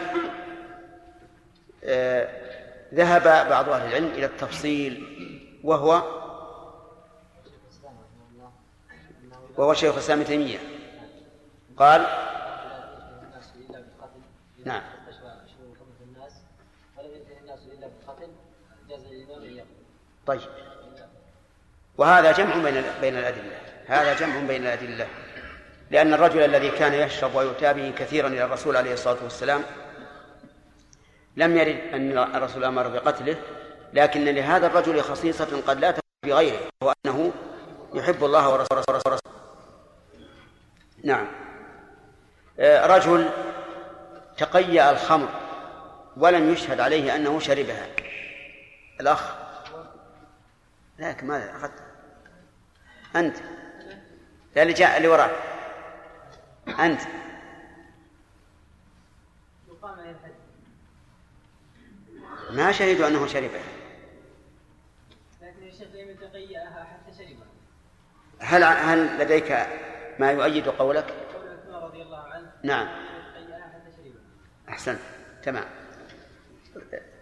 Speaker 1: ذهب بعض أهل العلم إلى التفصيل وهو وهو شيخ الإسلام ابن تيمية. قال نعم. طيب. وهذا جمع بين بين الأدلة. هذا جمع بين الأدلة. لأن الرجل الذي كان يشرب ويؤتى به كثيرا إلى الرسول عليه الصلاة والسلام لم يرد أن الرسول أمر بقتله لكن لهذا الرجل خصيصة قد لا تكون بغيره وأنه يحب الله ورسوله. نعم. آه، رجل تقيأ الخمر ولم يشهد عليه أنه شربها. الأخ. لكن ما أخذت. أنت. لا اللي جاء اللي وراك أنت. ما شهدوا أنه شربها
Speaker 3: لكن الشيخ لم يتقيأها حتى شربها
Speaker 1: هل هل لديك ما يؤيد قولك؟
Speaker 3: قول عثمان رضي الله عنه.
Speaker 1: نعم. أحسنت تمام.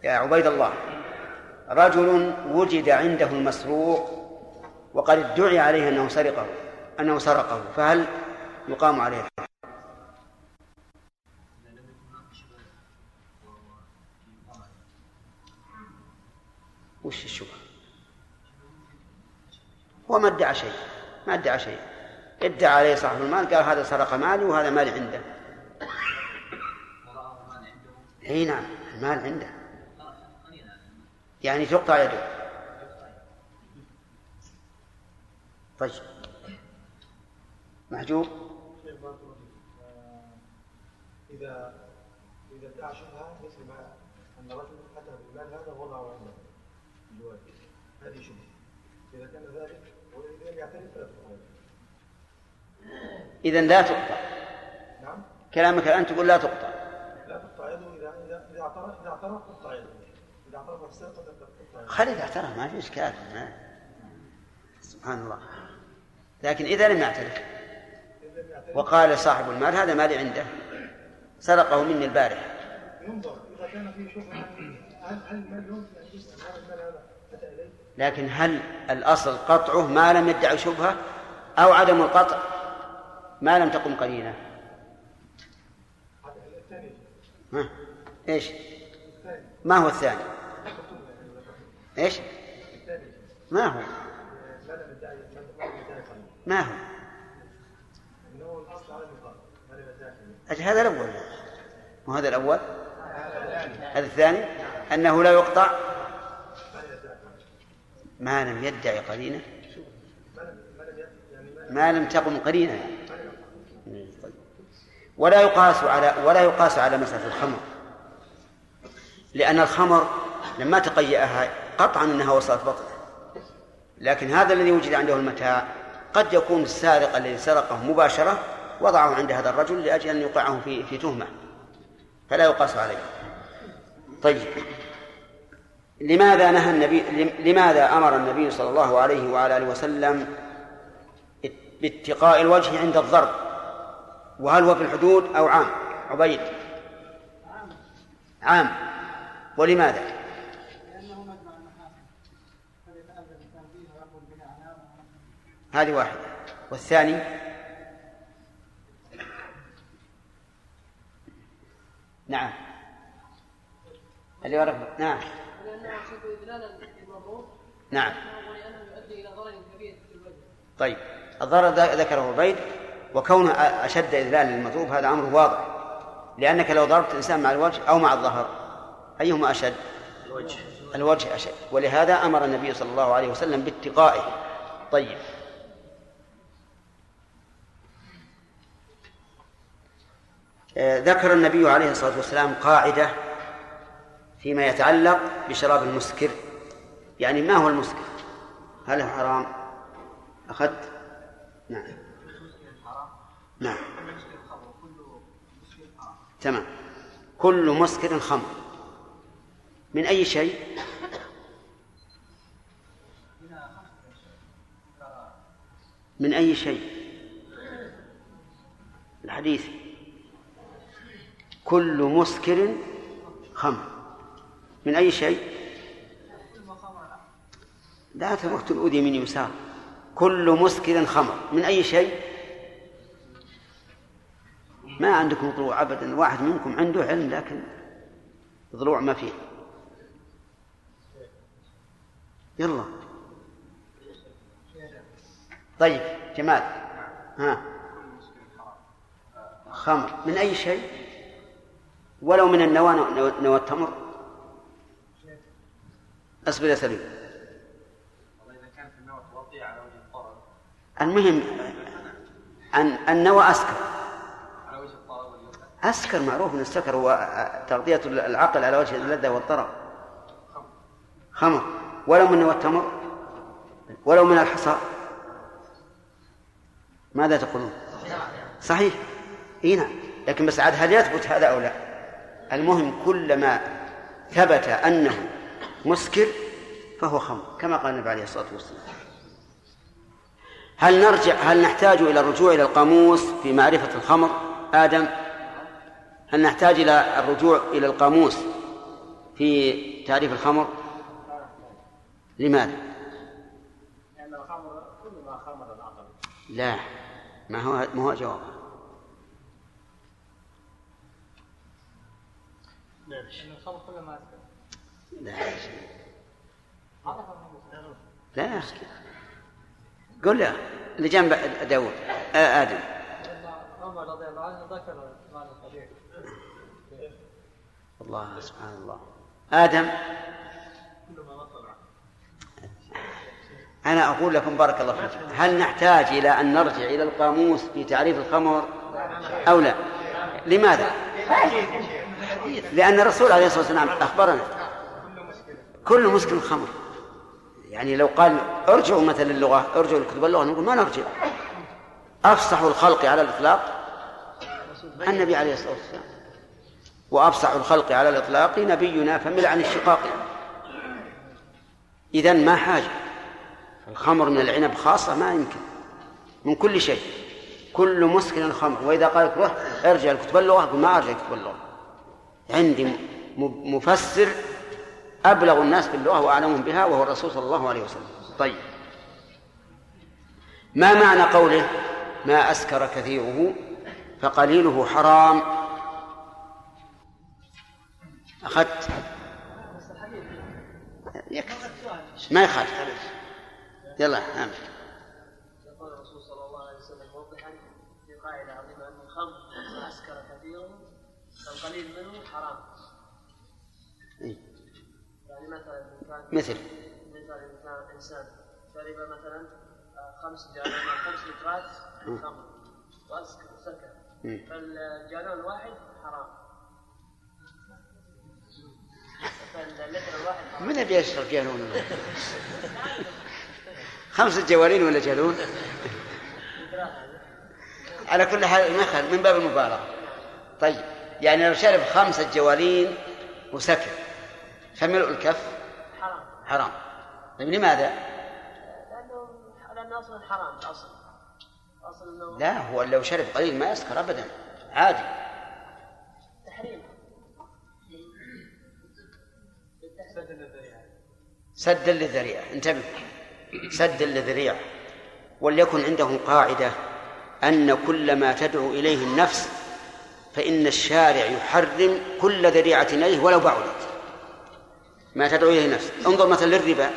Speaker 1: يا عبيد الله رجل وجد عنده المسروق وقد ادعي عليه أنه سرقه أنه سرقه فهل يقام عليه؟ وش الشبهة؟ هو ما ادعى شيء ما ادعى شيء. ادعى عليه صاحب المال قال هذا سرق مالي وهذا مالي عنده. إي نعم المال عنده. يعني تقطع يده. طيب. محجوب؟
Speaker 2: إذا إذا ادعى شبهة مثل ما أن رجل أتى بالمال هذا وضعه عنده الجواد هذه شبهة إذا كان ذلك وإذا لم يعترف فلا تقطع
Speaker 1: إذا لا تقطع.
Speaker 2: نعم.
Speaker 1: كلامك الآن تقول لا تقطع.
Speaker 2: لا تقطع يده إذا إذا إذا اعترف إذا اعترف تقطع يده. إذا اعترف بالسرقة تقطع
Speaker 1: خلي إذا اعترف ما في إشكال. سبحان الله. لكن إذا لم يعترف. وقال صاحب المال هذا مالي عنده. سرقه مني البارحة.
Speaker 2: ينظر إذا كان فيه شبهة هل هل المال يمكن أن يسأل هذا المال هذا أتى إليه؟
Speaker 1: لكن هل الأصل قطعه ما لم يدعي شبهة أو عدم القطع؟ ما لم تقم قرينة ها؟ إيش؟ ما هو الثاني؟ إيش؟ ما هو؟
Speaker 2: ما
Speaker 1: هو؟ أجل هذا الأول. وهذا الأول؟ هذا الثاني؟ أنه لا يقطع. ما لم يدعي قرينة ما لم تقم قرينة طيب. ولا يقاس على ولا يقاس على مسألة الخمر. لأن الخمر لما تقيأها قطعا أنها وصلت بطنه. لكن هذا الذي وجد عنده المتاع قد يكون السارق الذي سرقه مباشرة وضعه عند هذا الرجل لأجل أن يوقعه في في تهمة. فلا يقاس عليه. طيب. لماذا نهى النبي لماذا أمر النبي صلى الله عليه وعلى آله وسلم باتقاء الوجه عند الضرب؟ وهل هو في الحدود أو عام؟ عبيد. عام. ولماذا؟ هذه واحدة. والثاني؟ نعم. اللي ورفع نعم. نعم. طيب الضرر ذكره عبيد. وكونه أشد إذلال للمضروب هذا أمر واضح. لأنك لو ضربت الإنسان مع الوجه أو مع الظهر أيهما أشد؟
Speaker 13: الوجه.
Speaker 1: الوجه أشد. ولهذا أمر النبي صلى الله عليه وسلم باتقائه. طيب. آه، ذكر النبي عليه الصلاة والسلام قاعدة فيما يتعلق بشراب المسكر. يعني ما هو المسكر؟ هل هو حرام؟ أخذت؟ نعم. نعم. تمام. كل مسكر خمر. من أي شيء؟ من أي شيء؟ الحديث. كل مسكر خمر. من أي شيء؟ لا تروح الأذي من يسار. كل مسكر خمر. من أي شيء؟ ما عندكم ضلوع أبدا. واحد منكم عنده علم لكن ضلوع ما فيه. يلا. طيب جمال. ها. خمر. من أي شيء؟ ولو من النوى نوى التمر. أصبر يا سليم. المهم أن النوى أسكر. أسكر معروف أن السكر هو تغطية العقل على وجه اللذة والطرب خمر. ولو من التمر. ولو من الحصى. ماذا تقولون؟ صحيح. إي نعم. لكن بس عاد هل يثبت هذا أو لا؟ المهم كلما ثبت أنه مسكر فهو خمر كما قال النبي عليه الصلاة والسلام. هل نرجع هل نحتاج إلى الرجوع إلى القاموس في معرفة الخمر؟ آدم هل نحتاج إلى الرجوع إلى القاموس في تعريف الخمر. لماذا؟
Speaker 8: لأن الخمر كل ما خمر العقل.
Speaker 1: لا ما هو ما هو جواب؟
Speaker 5: لأن
Speaker 1: لا لا يا أخي. قل له اللي جنب داود آه آدم.
Speaker 5: عمر رضي الله عنه ذكر
Speaker 1: الله سبحان الله. آدم. أنا أقول لكم بارك الله فيكم. هل نحتاج إلى أن نرجع إلى القاموس في تعريف الخمر أو لا؟ لماذا؟ لأن الرسول عليه الصلاة والسلام أخبرنا. كل مسكن خمر. يعني لو قال ارجعوا مثلا للغة ارجعوا لكتب اللغة نقول ما نرجع. أفصح الخلق على الإطلاق؟ النبي عليه الصلاة والسلام. وأفصح الخلق على الإطلاق نبينا فمل عن الشقاق. إذا ما حاجة. الخمر من العنب خاصة ما يمكن. من كل شيء. كل مسكن خمر وإذا قال روح ارجع لكتب اللغة أقول ما أرجع لكتب اللغة. عندي مفسر أبلغ الناس باللغة وأعلمهم بها وهو الرسول صلى الله عليه وسلم. طيب. ما معنى قوله ما أسكر كثيره فقليله حرام؟ أخذت. يكفي. ما يخالف. يلا نعم.
Speaker 11: يقول الرسول صلى الله عليه وسلم موضحا في قاعدة عظيمه ان الخمر اسكر كثيره فالقليل منه حرام. يعني مثلا
Speaker 1: مثل
Speaker 11: مثلا كان إنسان شرب مثلا خمس جالون خمس لترات خمر. وسكر؟ فالجالون الواحد حرام.
Speaker 1: من يبي يشرب جالون؟ خمسة جوالين ولا جالون؟ على كل حال ما يخالف من باب المبالغة. طيب يعني لو شرب خمسة جوالين وسكر فملء الكف؟
Speaker 11: حرام.
Speaker 1: حرام. طيب لماذا؟
Speaker 11: لأنه لأنه أصلا حرام أصلا إنه
Speaker 1: لا هو لو شرب قليل ما يسكر أبدا. عادي.
Speaker 11: تحريم.
Speaker 1: سدا للذريعة انتبه. سدا للذريعة وليكن عندهم قاعدة أن كل ما تدعو إليه النفس فإن الشارع يحرم كل ذريعة إليه ولو بعدت. ما تدعو إليه النفس. انظر مثلا للربا.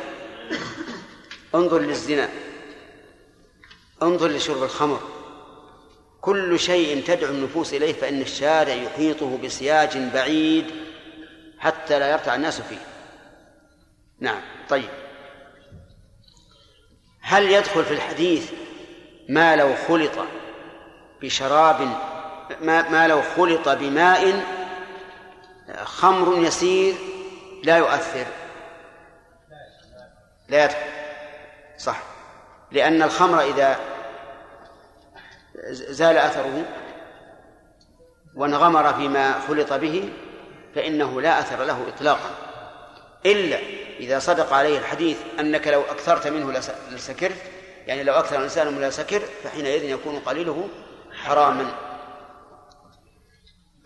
Speaker 1: انظر للزنا. انظر لشرب الخمر. كل شيء تدعو النفوس إليه فإن الشارع يحيطه بسياج بعيد حتى لا يرتع الناس فيه. نعم طيب. هل يدخل في الحديث ما لو خلط بشراب ما, ما لو خلط بماء خمر يسير لا يؤثر؟ لا يدخل. صح. لأن الخمر إذا زال أثره وانغمر فيما خلط به فإنه لا أثر له إطلاقا. إلا إذا صدق عليه الحديث أنك لو أكثرت منه لسكرت يعني لو أكثر الإنسان من سكر فحينئذ يكون قليله حراما.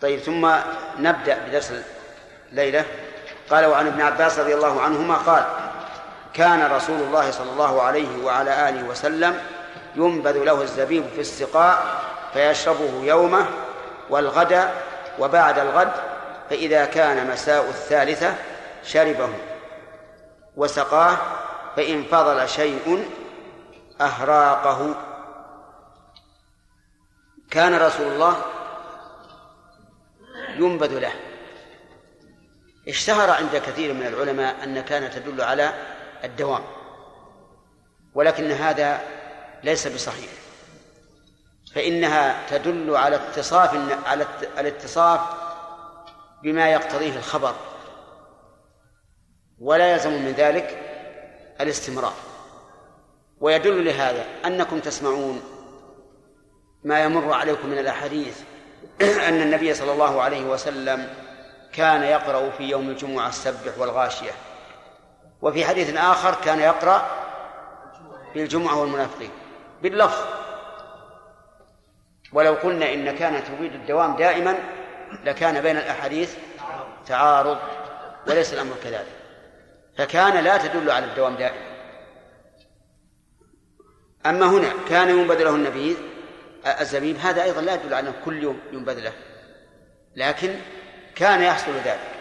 Speaker 1: طيب ثم نبدأ بدرس الليلة. قال وعن ابن عباس رضي الله عنهما قال كان رسول الله صلى الله عليه وعلى آله وسلم ينبذ له الزبيب في السقاء فيشربه يومه والغد وبعد الغد فإذا كان مساء الثالثة شربه وسقاه فإن فضل شيء أهراقه. كان رسول الله ينبذ له. اشتهر عند كثير من العلماء أن كان تدل على الدوام ولكن هذا ليس بصحيح. فإنها تدل على اتصاف على الاتصاف بما يقتضيه الخبر. ولا يلزم من ذلك الاستمرار. ويدل لهذا أنكم تسمعون ما يمر عليكم من الأحاديث <clears throat> أن النبي صلى الله عليه وسلم كان يقرأ في يوم الجمعة السبح والغاشية. وفي حديث آخر كان يقرأ بالجمعة والمنافقين. باللفظ. ولو قلنا إن كان تريد الدوام دائما لكان بين الأحاديث تعارض وليس الأمر كذلك. فكان لا تدل على الدوام دائما أما هنا كان ينبذ له النبيذ الزبيب هذا أيضا لا يدل على أنه كل يوم ينبذ له لكن كان يحصل ذلك.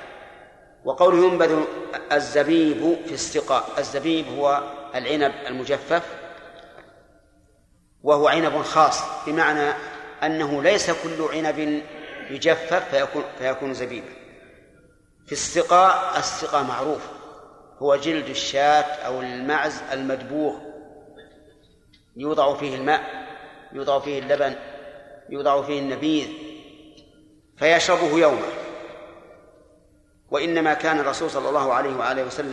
Speaker 1: وقوله ينبذ الزبيب في السقاء الزبيب هو العنب المجفف وهو عنب خاص بمعنى أنه ليس كل عنب يجفف فيكون, فيكون زبيبا في السقاء السقاء معروف. هو جلد الشاة أو المعز المدبوغ. يوضع فيه الماء يوضع فيه اللبن يوضع فيه النبيذ فيشربه يوما وإنما كان الرسول صلى الله عليه وآله وسلم